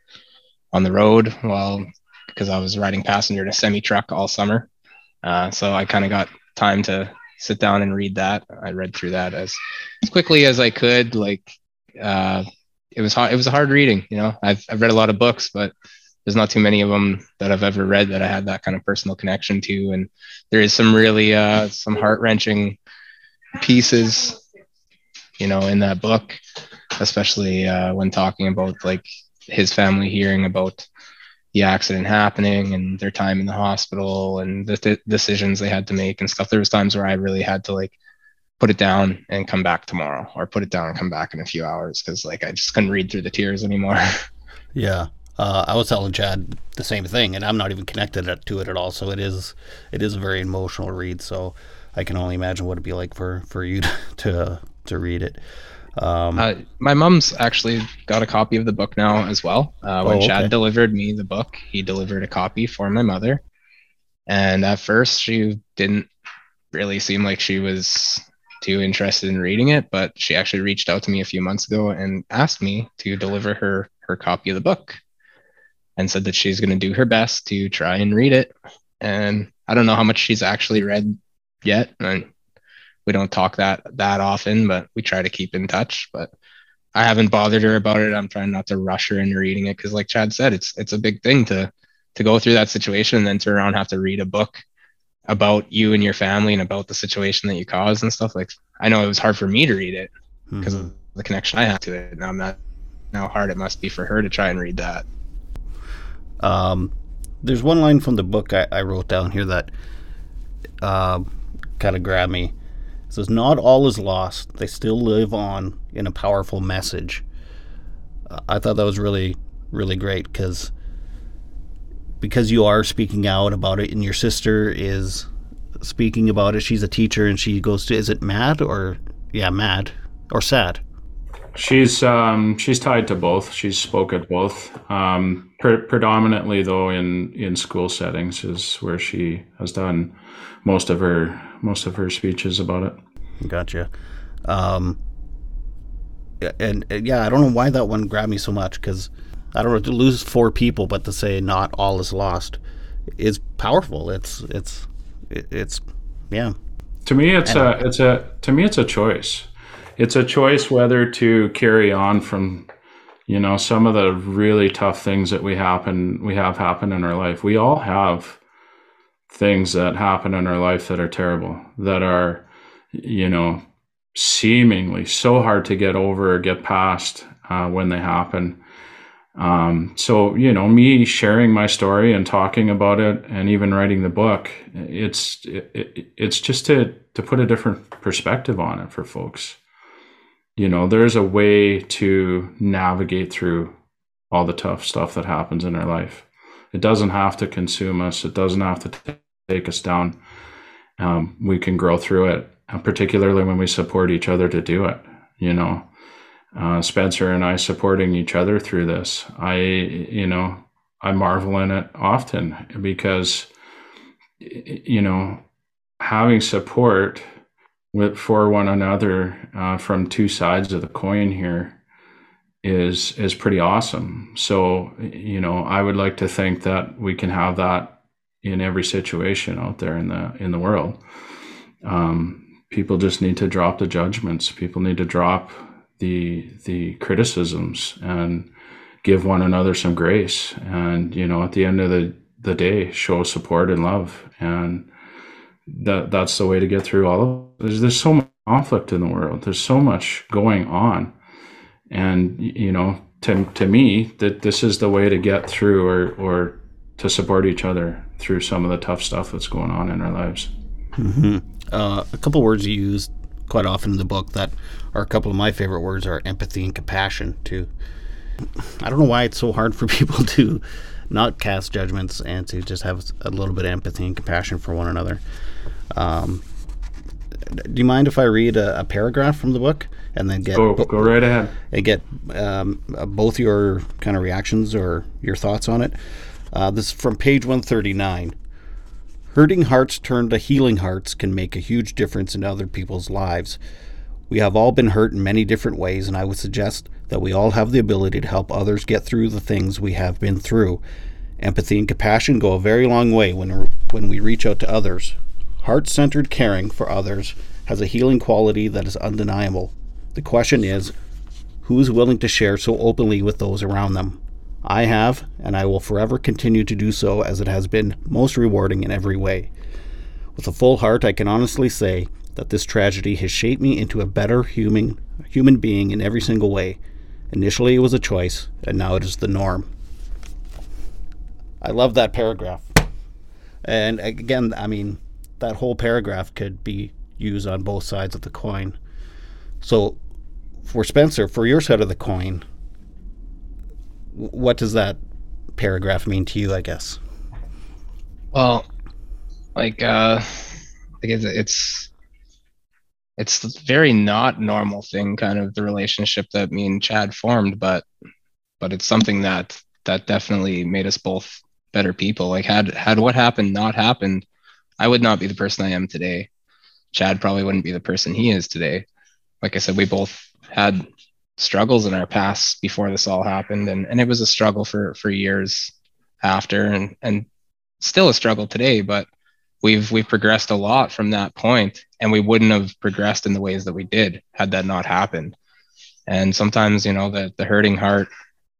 on the road while because I was riding passenger in a semi truck all summer. Uh, so I kind of got time to sit down and read that. I read through that as, as quickly as I could. Like uh, it was hard. It was a hard reading. You know, I've I've read a lot of books, but there's not too many of them that I've ever read that I had that kind of personal connection to. And there is some really uh, some heart wrenching pieces, you know, in that book, especially uh, when talking about like his family hearing about the accident happening and their time in the hospital and the th- decisions they had to make and stuff. There was times where I really had to like put it down and come back tomorrow, or put it down and come back in a few hours because like I just couldn't read through the tears anymore. Yeah, uh, I was telling Chad the same thing, and I'm not even connected to it at all. So it is it is a very emotional read. So I can only imagine what it'd be like for for you to to, to read it. Um, uh, my mom's actually got a copy of the book now as well. Uh, when oh, okay. Chad delivered me the book, he delivered a copy for my mother. And at first, she didn't really seem like she was too interested in reading it, but she actually reached out to me a few months ago and asked me to deliver her her copy of the book and said that she's going to do her best to try and read it. And I don't know how much she's actually read yet. And we don't talk that that often, but we try to keep in touch. But I haven't bothered her about it. I'm trying not to rush her into reading it because, like Chad said, it's it's a big thing to to go through that situation and then turn around and have to read a book about you and your family and about the situation that you caused and stuff. Like I know it was hard for me to read it because mm-hmm. of the connection I have to it. Now I'm not how hard it must be for her to try and read that. Um, there's one line from the book I, I wrote down here that uh, kind of grabbed me. Says, Not all is lost. They still live on in a powerful message. I thought that was really, really great because because you are speaking out about it and your sister is speaking about it. She's a teacher and she goes to, is it MADD or, yeah, MADD or SADD? She's um, she's tied to both. She's spoke at both. Um, pre- predominantly, though, in in school settings is where she has done most of her most of her speeches about it. Gotcha. Um, and, and yeah, I don't know why that one grabbed me so much because I don't know to lose four people, but to say not all is lost is powerful. It's it's it's yeah. To me, it's and, a it's a to me it's a choice it's a choice whether to carry on from you know some of the really tough things that we happen we have happen in our life. We all have things that happen in our life that are terrible that are you know seemingly so hard to get over or get past uh, when they happen. Um, so you know me sharing my story and talking about it and even writing the book it's it, it, it's just to to put a different perspective on it for folks you know, there's a way to navigate through all the tough stuff that happens in our life. It doesn't have to consume us. It doesn't have to t- take us down. Um, we can grow through it, particularly when we support each other to do it. You know, uh, Spencer and I supporting each other through this. I, you know, I marvel in it often because, you know, having support with for one another uh, from two sides of the coin here is is pretty awesome. So you know, I would like to think that we can have that in every situation out there in the in the world. Um, people just need to drop the judgments. People need to drop the the criticisms and give one another some grace. And you know, at the end of the the day, show support and love and that that's the way to get through all of there's there's so much conflict in the world. There's so much going on. And you know to, to me that this is the way to get through or or to support each other through some of the tough stuff that's going on in our lives. Mm-hmm. uh, a couple words you use quite often in the book that are a couple of my favorite words are empathy and compassion too i don't know why it's so hard for people to not cast judgments and to just have a little bit of empathy and compassion for one another. Um, do you mind if I read a, a, paragraph from the book and then get go, go right ahead and get um, both your kind of reactions or your thoughts on it? Uh, this is from page 139. Hurting hearts turned to healing hearts can make a huge difference in other people's lives. We have all been hurt in many different ways, and I would suggest that we all have the ability to help others get through the things we have been through. Empathy and compassion go a very long way when, when we reach out to others. Heart centered caring for others has a healing quality that is undeniable. The question is who is willing to share so openly with those around them? I have, and I will forever continue to do so as it has been most rewarding in every way. With a full heart, I can honestly say that this tragedy has shaped me into a better human human being in every single way. Initially, it was a choice, and now it is the norm. I love that paragraph. And again, I mean, that whole paragraph could be used on both sides of the coin. So, for Spencer, for your side of the coin, what does that paragraph mean to you, I guess? Well, like, uh, I guess it's it's very not normal thing, kind of the relationship that me and Chad formed, but but it's something that that definitely made us both better people. Like had had what happened not happened, I would not be the person I am today. Chad probably wouldn't be the person he is today. Like I said, we both had struggles in our past before this all happened and, and it was a struggle for for years after and and still a struggle today, but we've we've progressed a lot from that point and we wouldn't have progressed in the ways that we did had that not happened. And sometimes, you know, the the hurting heart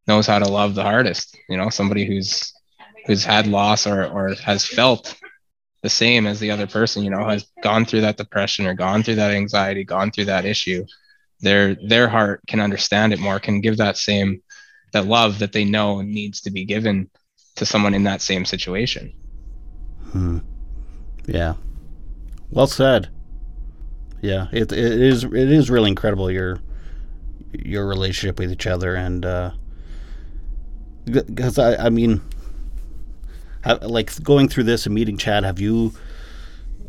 knows how to love the hardest, you know, somebody who's who's had loss or or has felt the same as the other person, you know, has gone through that depression or gone through that anxiety, gone through that issue, their their heart can understand it more, can give that same that love that they know needs to be given to someone in that same situation. Hmm. Yeah. Well said. Yeah, it it is it is really incredible your your relationship with each other and uh because I I mean like going through this and meeting Chad, have you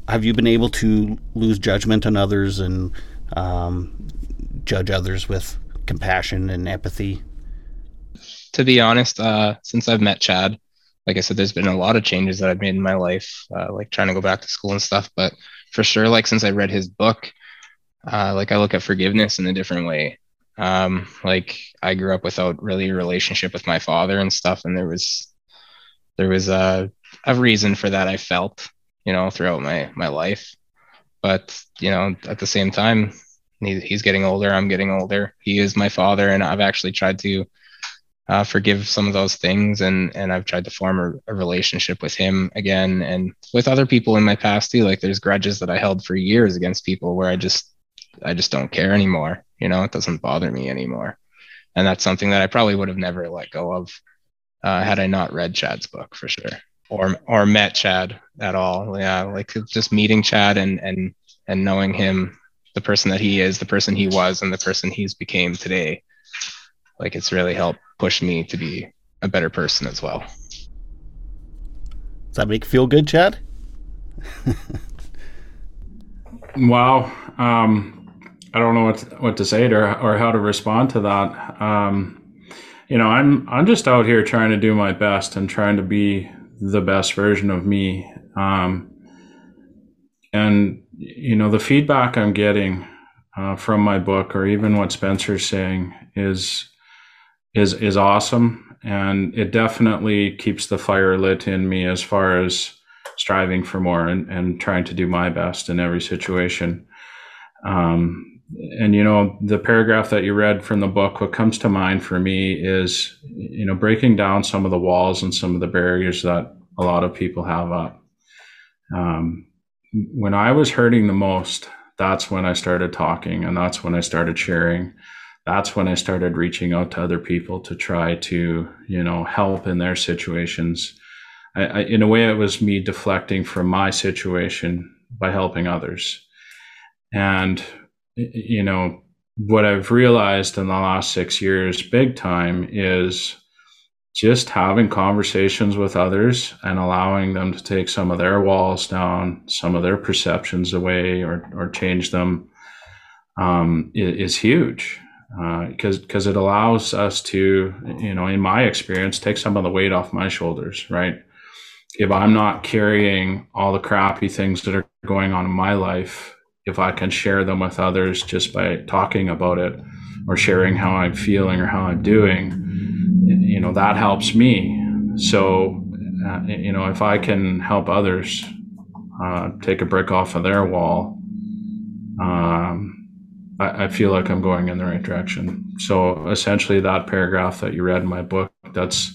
have you been able to lose judgment on others and um, judge others with compassion and empathy? To be honest, uh, since I've met Chad, like I said, there's been a lot of changes that I've made in my life, uh, like trying to go back to school and stuff. But for sure, like since I read his book, uh, like I look at forgiveness in a different way. Um, like I grew up without really a relationship with my father and stuff, and there was there was a, a reason for that I felt, you know, throughout my, my life. But, you know, at the same time, he, he's getting older. I'm getting older. He is my father. And I've actually tried to uh, forgive some of those things. And, and I've tried to form a, a relationship with him again and with other people in my past too. Like there's grudges that I held for years against people where I just, I just don't care anymore. You know, it doesn't bother me anymore. And that's something that I probably would have never let go of uh, had I not read Chad's book for sure, or or met Chad at all. Yeah, like just meeting Chad and and and knowing him, the person that he is, the person he was, and the person he's became today. Like it's really helped push me to be a better person as well. Does that make you feel good, Chad? wow. Um, I don't know what to, what to say to, or how to respond to that. Um, you know, I'm I'm just out here trying to do my best and trying to be the best version of me. Um, and you know, the feedback I'm getting uh, from my book, or even what Spencer's saying, is is is awesome, and it definitely keeps the fire lit in me as far as striving for more and, and trying to do my best in every situation. Um, and you know the paragraph that you read from the book what comes to mind for me is you know breaking down some of the walls and some of the barriers that a lot of people have up. Um, when i was hurting the most that's when i started talking and that's when i started sharing that's when i started reaching out to other people to try to you know help in their situations I, I, in a way it was me deflecting from my situation by helping others and you know, what I've realized in the last six years, big time, is just having conversations with others and allowing them to take some of their walls down, some of their perceptions away, or or change them, um, is, is, huge. Because uh, because it allows us to, you know, in my experience, take some of the weight off my shoulders, right? If I'm not carrying all the crappy things that are going on in my life if I can share them with others just by talking about it or sharing how I'm feeling or how I'm doing, you know, that helps me. So, uh, you know, if I can help others uh, take a brick off of their wall, um, I, I, feel like I'm going in the right direction. So essentially, that paragraph that you read in my book, that's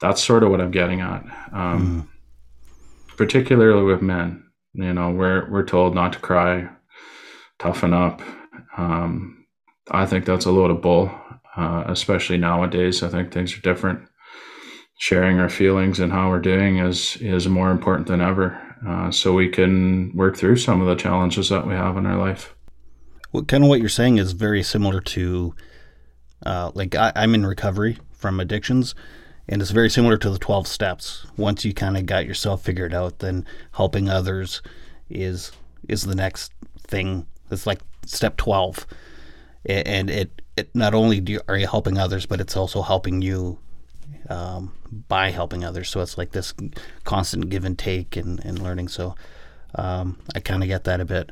that's sort of what I'm getting at, um, mm. particularly with men. You know, we're we're told not to cry, toughen up. Um, I think that's a load of bull, uh, especially nowadays. I think things are different. Sharing our feelings and how we're doing is is more important than ever, uh, so we can work through some of the challenges that we have in our life. Well, kind of what you're saying is very similar to, uh, like I, I'm in recovery from addictions, and it's very similar to the 12 steps once you kind of got yourself figured out then helping others is is the next thing it's like step 12 and it, it not only you, are you helping others but it's also helping you um, by helping others. So it's like this constant give and take and, and learning. So um, I kind of get that a bit.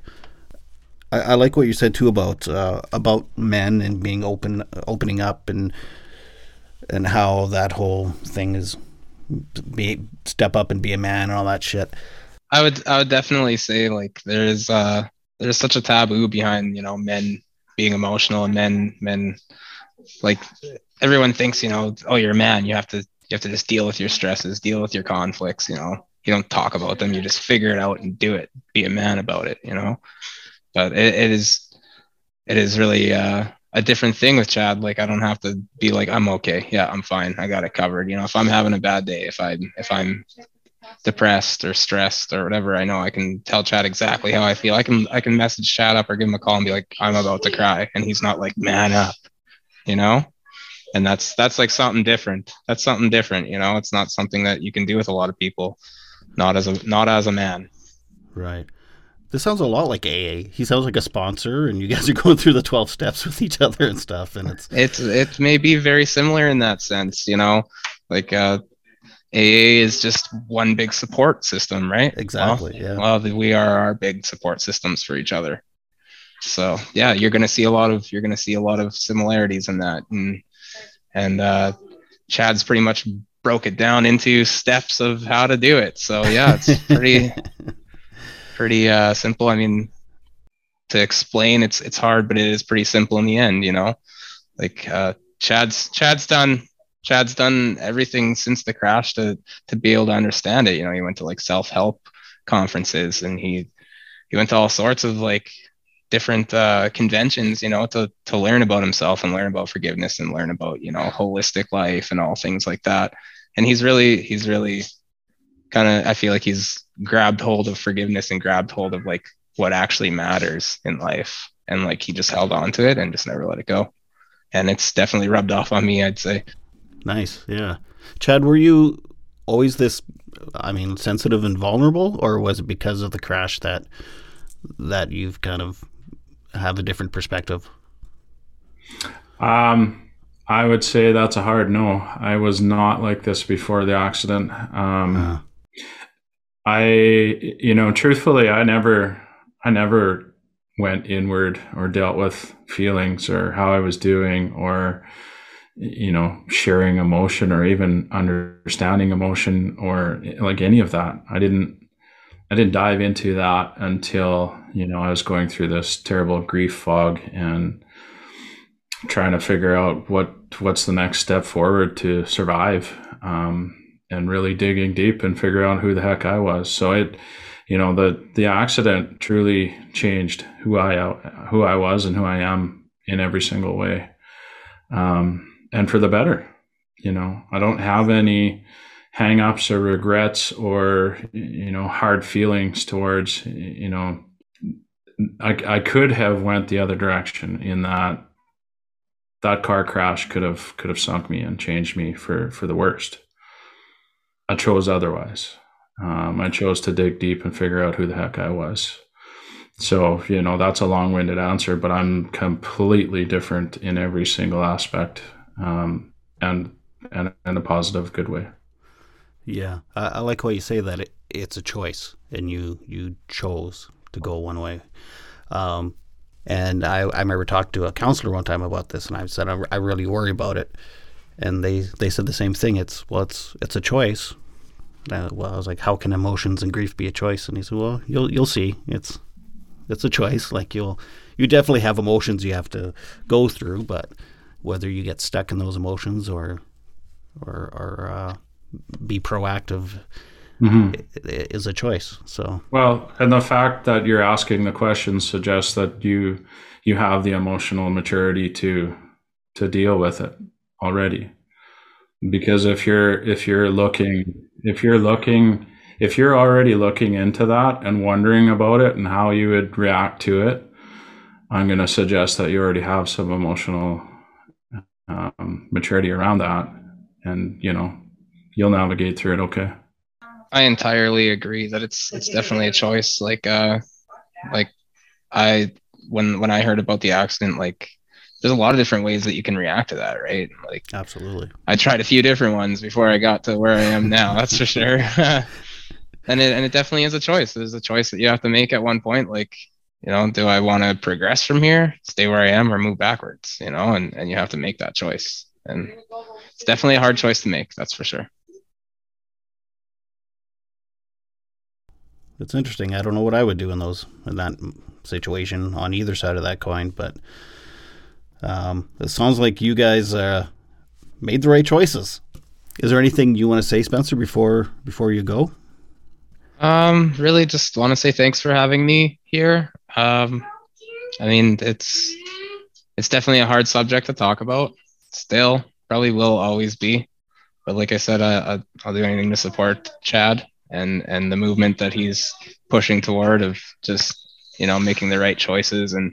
I, I, like what you said too about uh, about men and being open, opening up, and and how that whole thing is be step up and be a man and all that shit. I would I would definitely say like there's uh there's such a taboo behind you know men being emotional and men men like everyone thinks you know oh you're a man you have to you have to just deal with your stresses deal with your conflicts you know you don't talk about them you just figure it out and do it be a man about it you know but it, it is it is really uh a different thing with Chad. Like I don't have to be like I'm okay. Yeah, I'm fine. I got it covered. You know, if I'm having a bad day, if I if I'm depressed or stressed or whatever, I know I can tell Chad exactly how I feel. I can I can message Chad up or give him a call and be like, I'm about to cry, and he's not like, man up, you know. And that's that's like something different. That's something different, you know. It's not something that you can do with a lot of people, not as a not as a man. Right. This sounds a lot like AA. He sounds like a sponsor, and you guys are going through the twelve steps with each other and stuff. And it's it's it may be very similar in that sense, you know. Like uh, AA is just one big support system, right? Exactly. Well, yeah. Well, we are our big support systems for each other. So yeah, you're gonna see a lot of you're gonna see a lot of similarities in that, and and uh, Chad's pretty much broke it down into steps of how to do it. So yeah, it's pretty pretty uh, simple. I mean, to explain, it's it's hard, but it is pretty simple in the end. You know, like uh, Chad's Chad's done Chad's done everything since the crash to to be able to understand it. You know, he went to like self help conferences and he he went to all sorts of like different uh, conventions, you know, to to learn about himself and learn about forgiveness and learn about you know holistic life and all things like that. And he's really he's really kind of I feel like he's grabbed hold of forgiveness and grabbed hold of like what actually matters in life and like he just held on to it and just never let it go and it's definitely rubbed off on me i'd say Nice. Yeah. Chad, were you always this I mean, sensitive and vulnerable or was it because of the crash that that you've kind of have a different perspective? Um I would say that's a hard no. I was not like this before the accident. Um uh. I you know, truthfully, I never I never went inward or dealt with feelings or how I was doing or you know sharing emotion or even understanding emotion or like any of that. I didn't i didn't dive into that until you know i was going through this terrible grief fog and trying to figure out what what's the next step forward to survive. Um, and really digging deep and figure out who the heck i was so it you know the the accident truly changed who i who i was and who i am in every single way um, and for the better. You know, I don't have any hangups or regrets or you know hard feelings towards you know I, I could have went the other direction in that that car crash could have could have sunk me and changed me for for the worst i chose otherwise um, i chose to dig deep and figure out who the heck i was so you know that's a long-winded answer but i'm completely different in every single aspect um, and and in a positive, good way. Yeah, I, I like what you say that it, it's a choice, and you you chose to go one way. Um, and I, I remember talking to a counselor one time about this, and I said I, I really worry about it, and they they said the same thing. It's well, it's it's a choice. I, well, I was like, how can emotions and grief be a choice? And he said, well, you'll you'll see. It's it's a choice. Like you'll you definitely have emotions you have to go through, but whether you get stuck in those emotions or or, or uh, be proactive mm-hmm. is a choice. So well, and the fact that you're asking the questions suggests that you you have the emotional maturity to to deal with it already. Because if you're if you're looking if you're looking if you're already looking into that and wondering about it and how you would react to it, I'm going to suggest that you already have some emotional um, maturity around that, and you know, you'll navigate through it okay. I entirely agree that it's it's definitely a choice. Like uh, like I when when I heard about the accident, like there's a lot of different ways that you can react to that, right? Like Absolutely. I tried a few different ones before I got to where I am now. That's for sure. and it and it definitely is a choice. There's a choice that you have to make at one point. Like, you know, do I want to progress from here, stay where I am, or move backwards? You know, and and you have to make that choice. And it's definitely a hard choice to make. That's for sure. It's interesting. I don't know what I would do in those in that situation on either side of that coin, but um, it sounds like you guys uh, made the right choices. Is there anything you want to say, Spencer, before before you go? Um, really, just want to say thanks for having me here. Um, I mean, it's it's definitely a hard subject to talk about. Still, probably will always be. But like I said, I, I, I'll do anything to support Chad and and the movement that he's pushing toward of just you know making the right choices and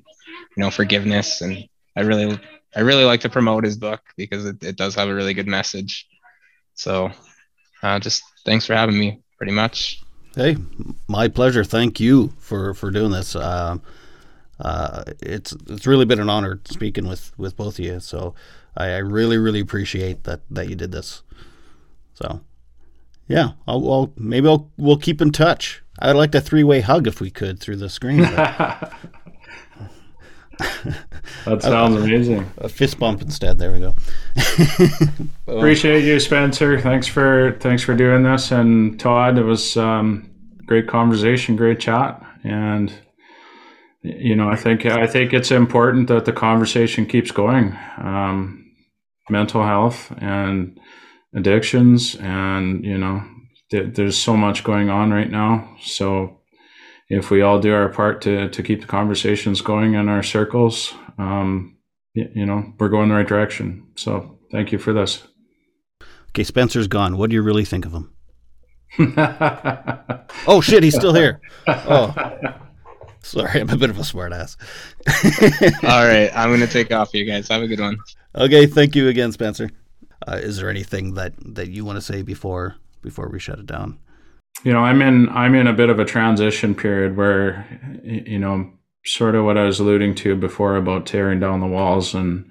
you know forgiveness and I really I really like to promote his book because it, it does have a really good message. So uh, just thanks for having me pretty much. Hey, my pleasure. Thank you for for doing this. Uh, uh, it's it's really been an honor speaking with with both of you. So I, I really really appreciate that that you did this. So yeah, I'll, I'll maybe I'll we'll keep in touch. I'd like a three way hug if we could through the screen. that sounds amazing. A fist bump instead. There we go. Appreciate you, Spencer. Thanks for thanks for doing this, and Todd. It was um, great conversation, great chat, and you know, I think I think it's important that the conversation keeps going. Um, mental health and addictions and you know th- there's so much going on right now so if we all do our part to to keep the conversations going in our circles um, you, you know we're going the right direction. So thank you for this. Okay spencer's gone. What do you really think of him? Oh shit he's still here. Oh. Sorry i'm a bit of a smartass. All right i'm gonna take off you guys. Have a good one. Okay thank you again spencer. Uh, is there anything that that you want to say before before we shut it down? You know, I'm in I'm in a bit of a transition period where you know sort of what I was alluding to before about tearing down the walls and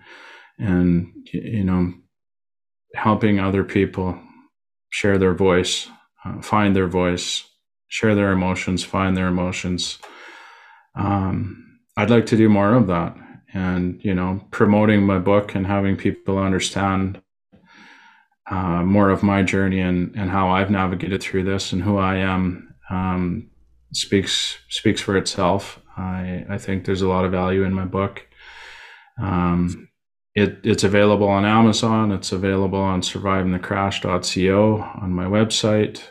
and you know helping other people share their voice, uh, find their voice, share their emotions, find their emotions. Um, I'd like to do more of that, and you know, promoting my book and having people understand uh, more of my journey and, and how I've navigated through this and who I am um, speaks speaks for itself. I, I think there's a lot of value in my book. Um, it, it's available on Amazon. It's available on survivingthecrash.co on my website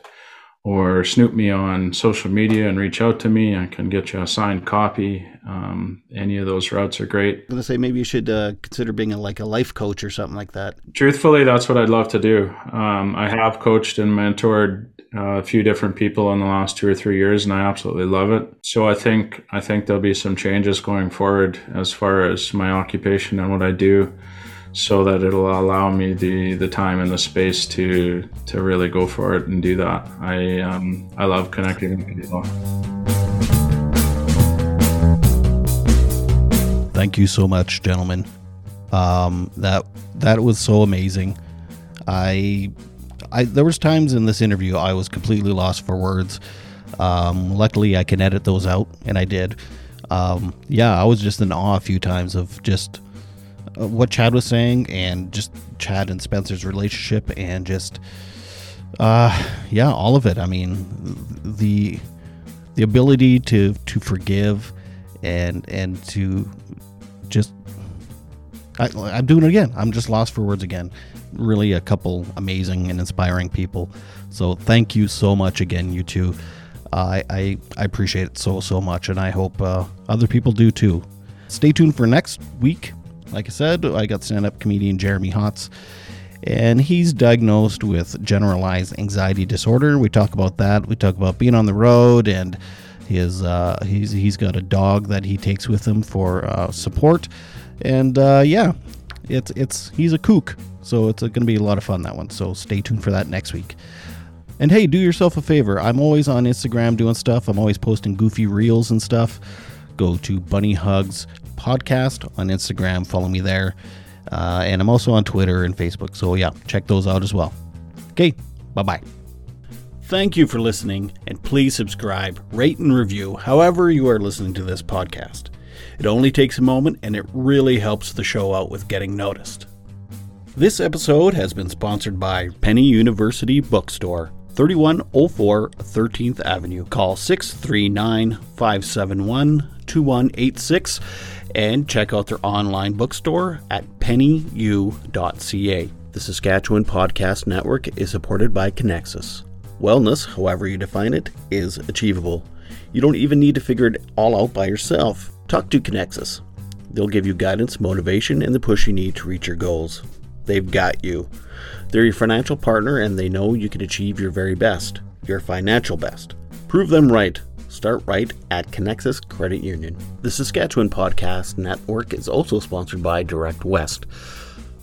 or snoop me on social media and reach out to me. I can get you a signed copy. Um, any of those routes are great. I'm gonna say maybe you should uh, consider being a, like a life coach or something like that. Truthfully, that's what I'd love to do. Um, I have coached and mentored uh, a few different people in the last two or three years, and I absolutely love it. So I think I think there'll be some changes going forward as far as my occupation and what I do so that it'll allow me the the time and the space to to really go for it and do that. I um, I love connecting with people. Thank you so much, gentlemen. Um, that that was so amazing. I, I there was times in this interview I was completely lost for words. Um, luckily, I can edit those out, and I did. Um, yeah, I was just in awe a few times of just uh, what Chad was saying and just Chad and Spencer's relationship and just uh yeah, all of it. I mean, the the ability to to forgive and and to just I, I'm doing it again. I'm just lost for words again. Really, a couple amazing and inspiring people. So thank you so much again, you two. Uh, I, I appreciate it so so much, and I hope uh, other people do too. Stay tuned for next week. Like I said, I got stand-up comedian Jeremy Hotz, and he's diagnosed with generalized anxiety disorder. We talk about that. We talk about being on the road and his uh, he's he's got a dog that he takes with him for uh, support, and uh, yeah, it's it's he's a kook, so it's going to be a lot of fun that one. So stay tuned for that next week. And hey, do yourself a favor. I'm always on Instagram doing stuff. I'm always posting goofy reels and stuff. go to Bunny Hugs Podcast on Instagram. Follow me there. Uh, and I'm also on Twitter and Facebook. So, yeah, check those out as well. Okay, bye bye. Thank you for listening, and please subscribe, rate, and review however you are listening to this podcast. It only takes a moment and it really helps the show out with getting noticed. This episode has been sponsored by Penny University Bookstore, 3104 13th Avenue. Call 639 571 2186 and check out their online bookstore at pennyu.ca. The Saskatchewan Podcast Network is supported by Conexus. Wellness, however you define it, is achievable. You don't even need to figure it all out by yourself. Talk to Conexus. They'll give you guidance, motivation, and the push you need to reach your goals. They've got you. They're your financial partner and they know you can achieve your very best, your financial best. Prove them right. Start right at Conexus Credit Union. The Saskatchewan Podcast Network is also sponsored by Direct West.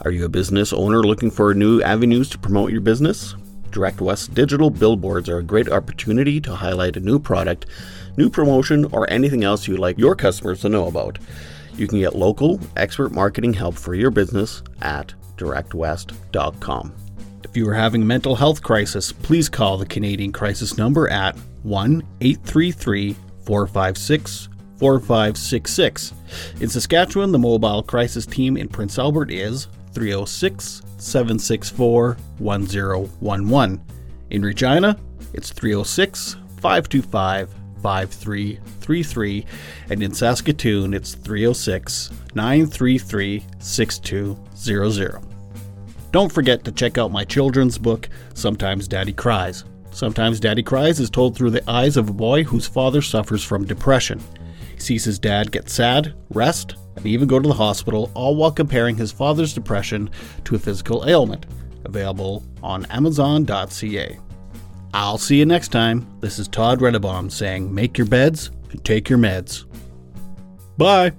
Are you a business owner looking for new avenues to promote your business? Direct West digital billboards are a great opportunity to highlight a new product, new promotion, or anything else you'd like your customers to know about. You can get local, expert marketing help for your business at directwest.com. If you are having a mental health crisis, please call the Canadian Crisis number at 1 833 456 4566. In Saskatchewan, the mobile crisis team in Prince Albert is 306 764 1011. In Regina, it's 306 525 5333. And in Saskatoon, it's 306 933 6200. Don't forget to check out my children's book, Sometimes Daddy Cries. Sometimes Daddy Cries is told through the eyes of a boy whose father suffers from depression. He sees his dad get sad, rest, and even go to the hospital, all while comparing his father's depression to a physical ailment. Available on Amazon.ca. I'll see you next time. This is Todd Redebaum saying, make your beds and take your meds. Bye.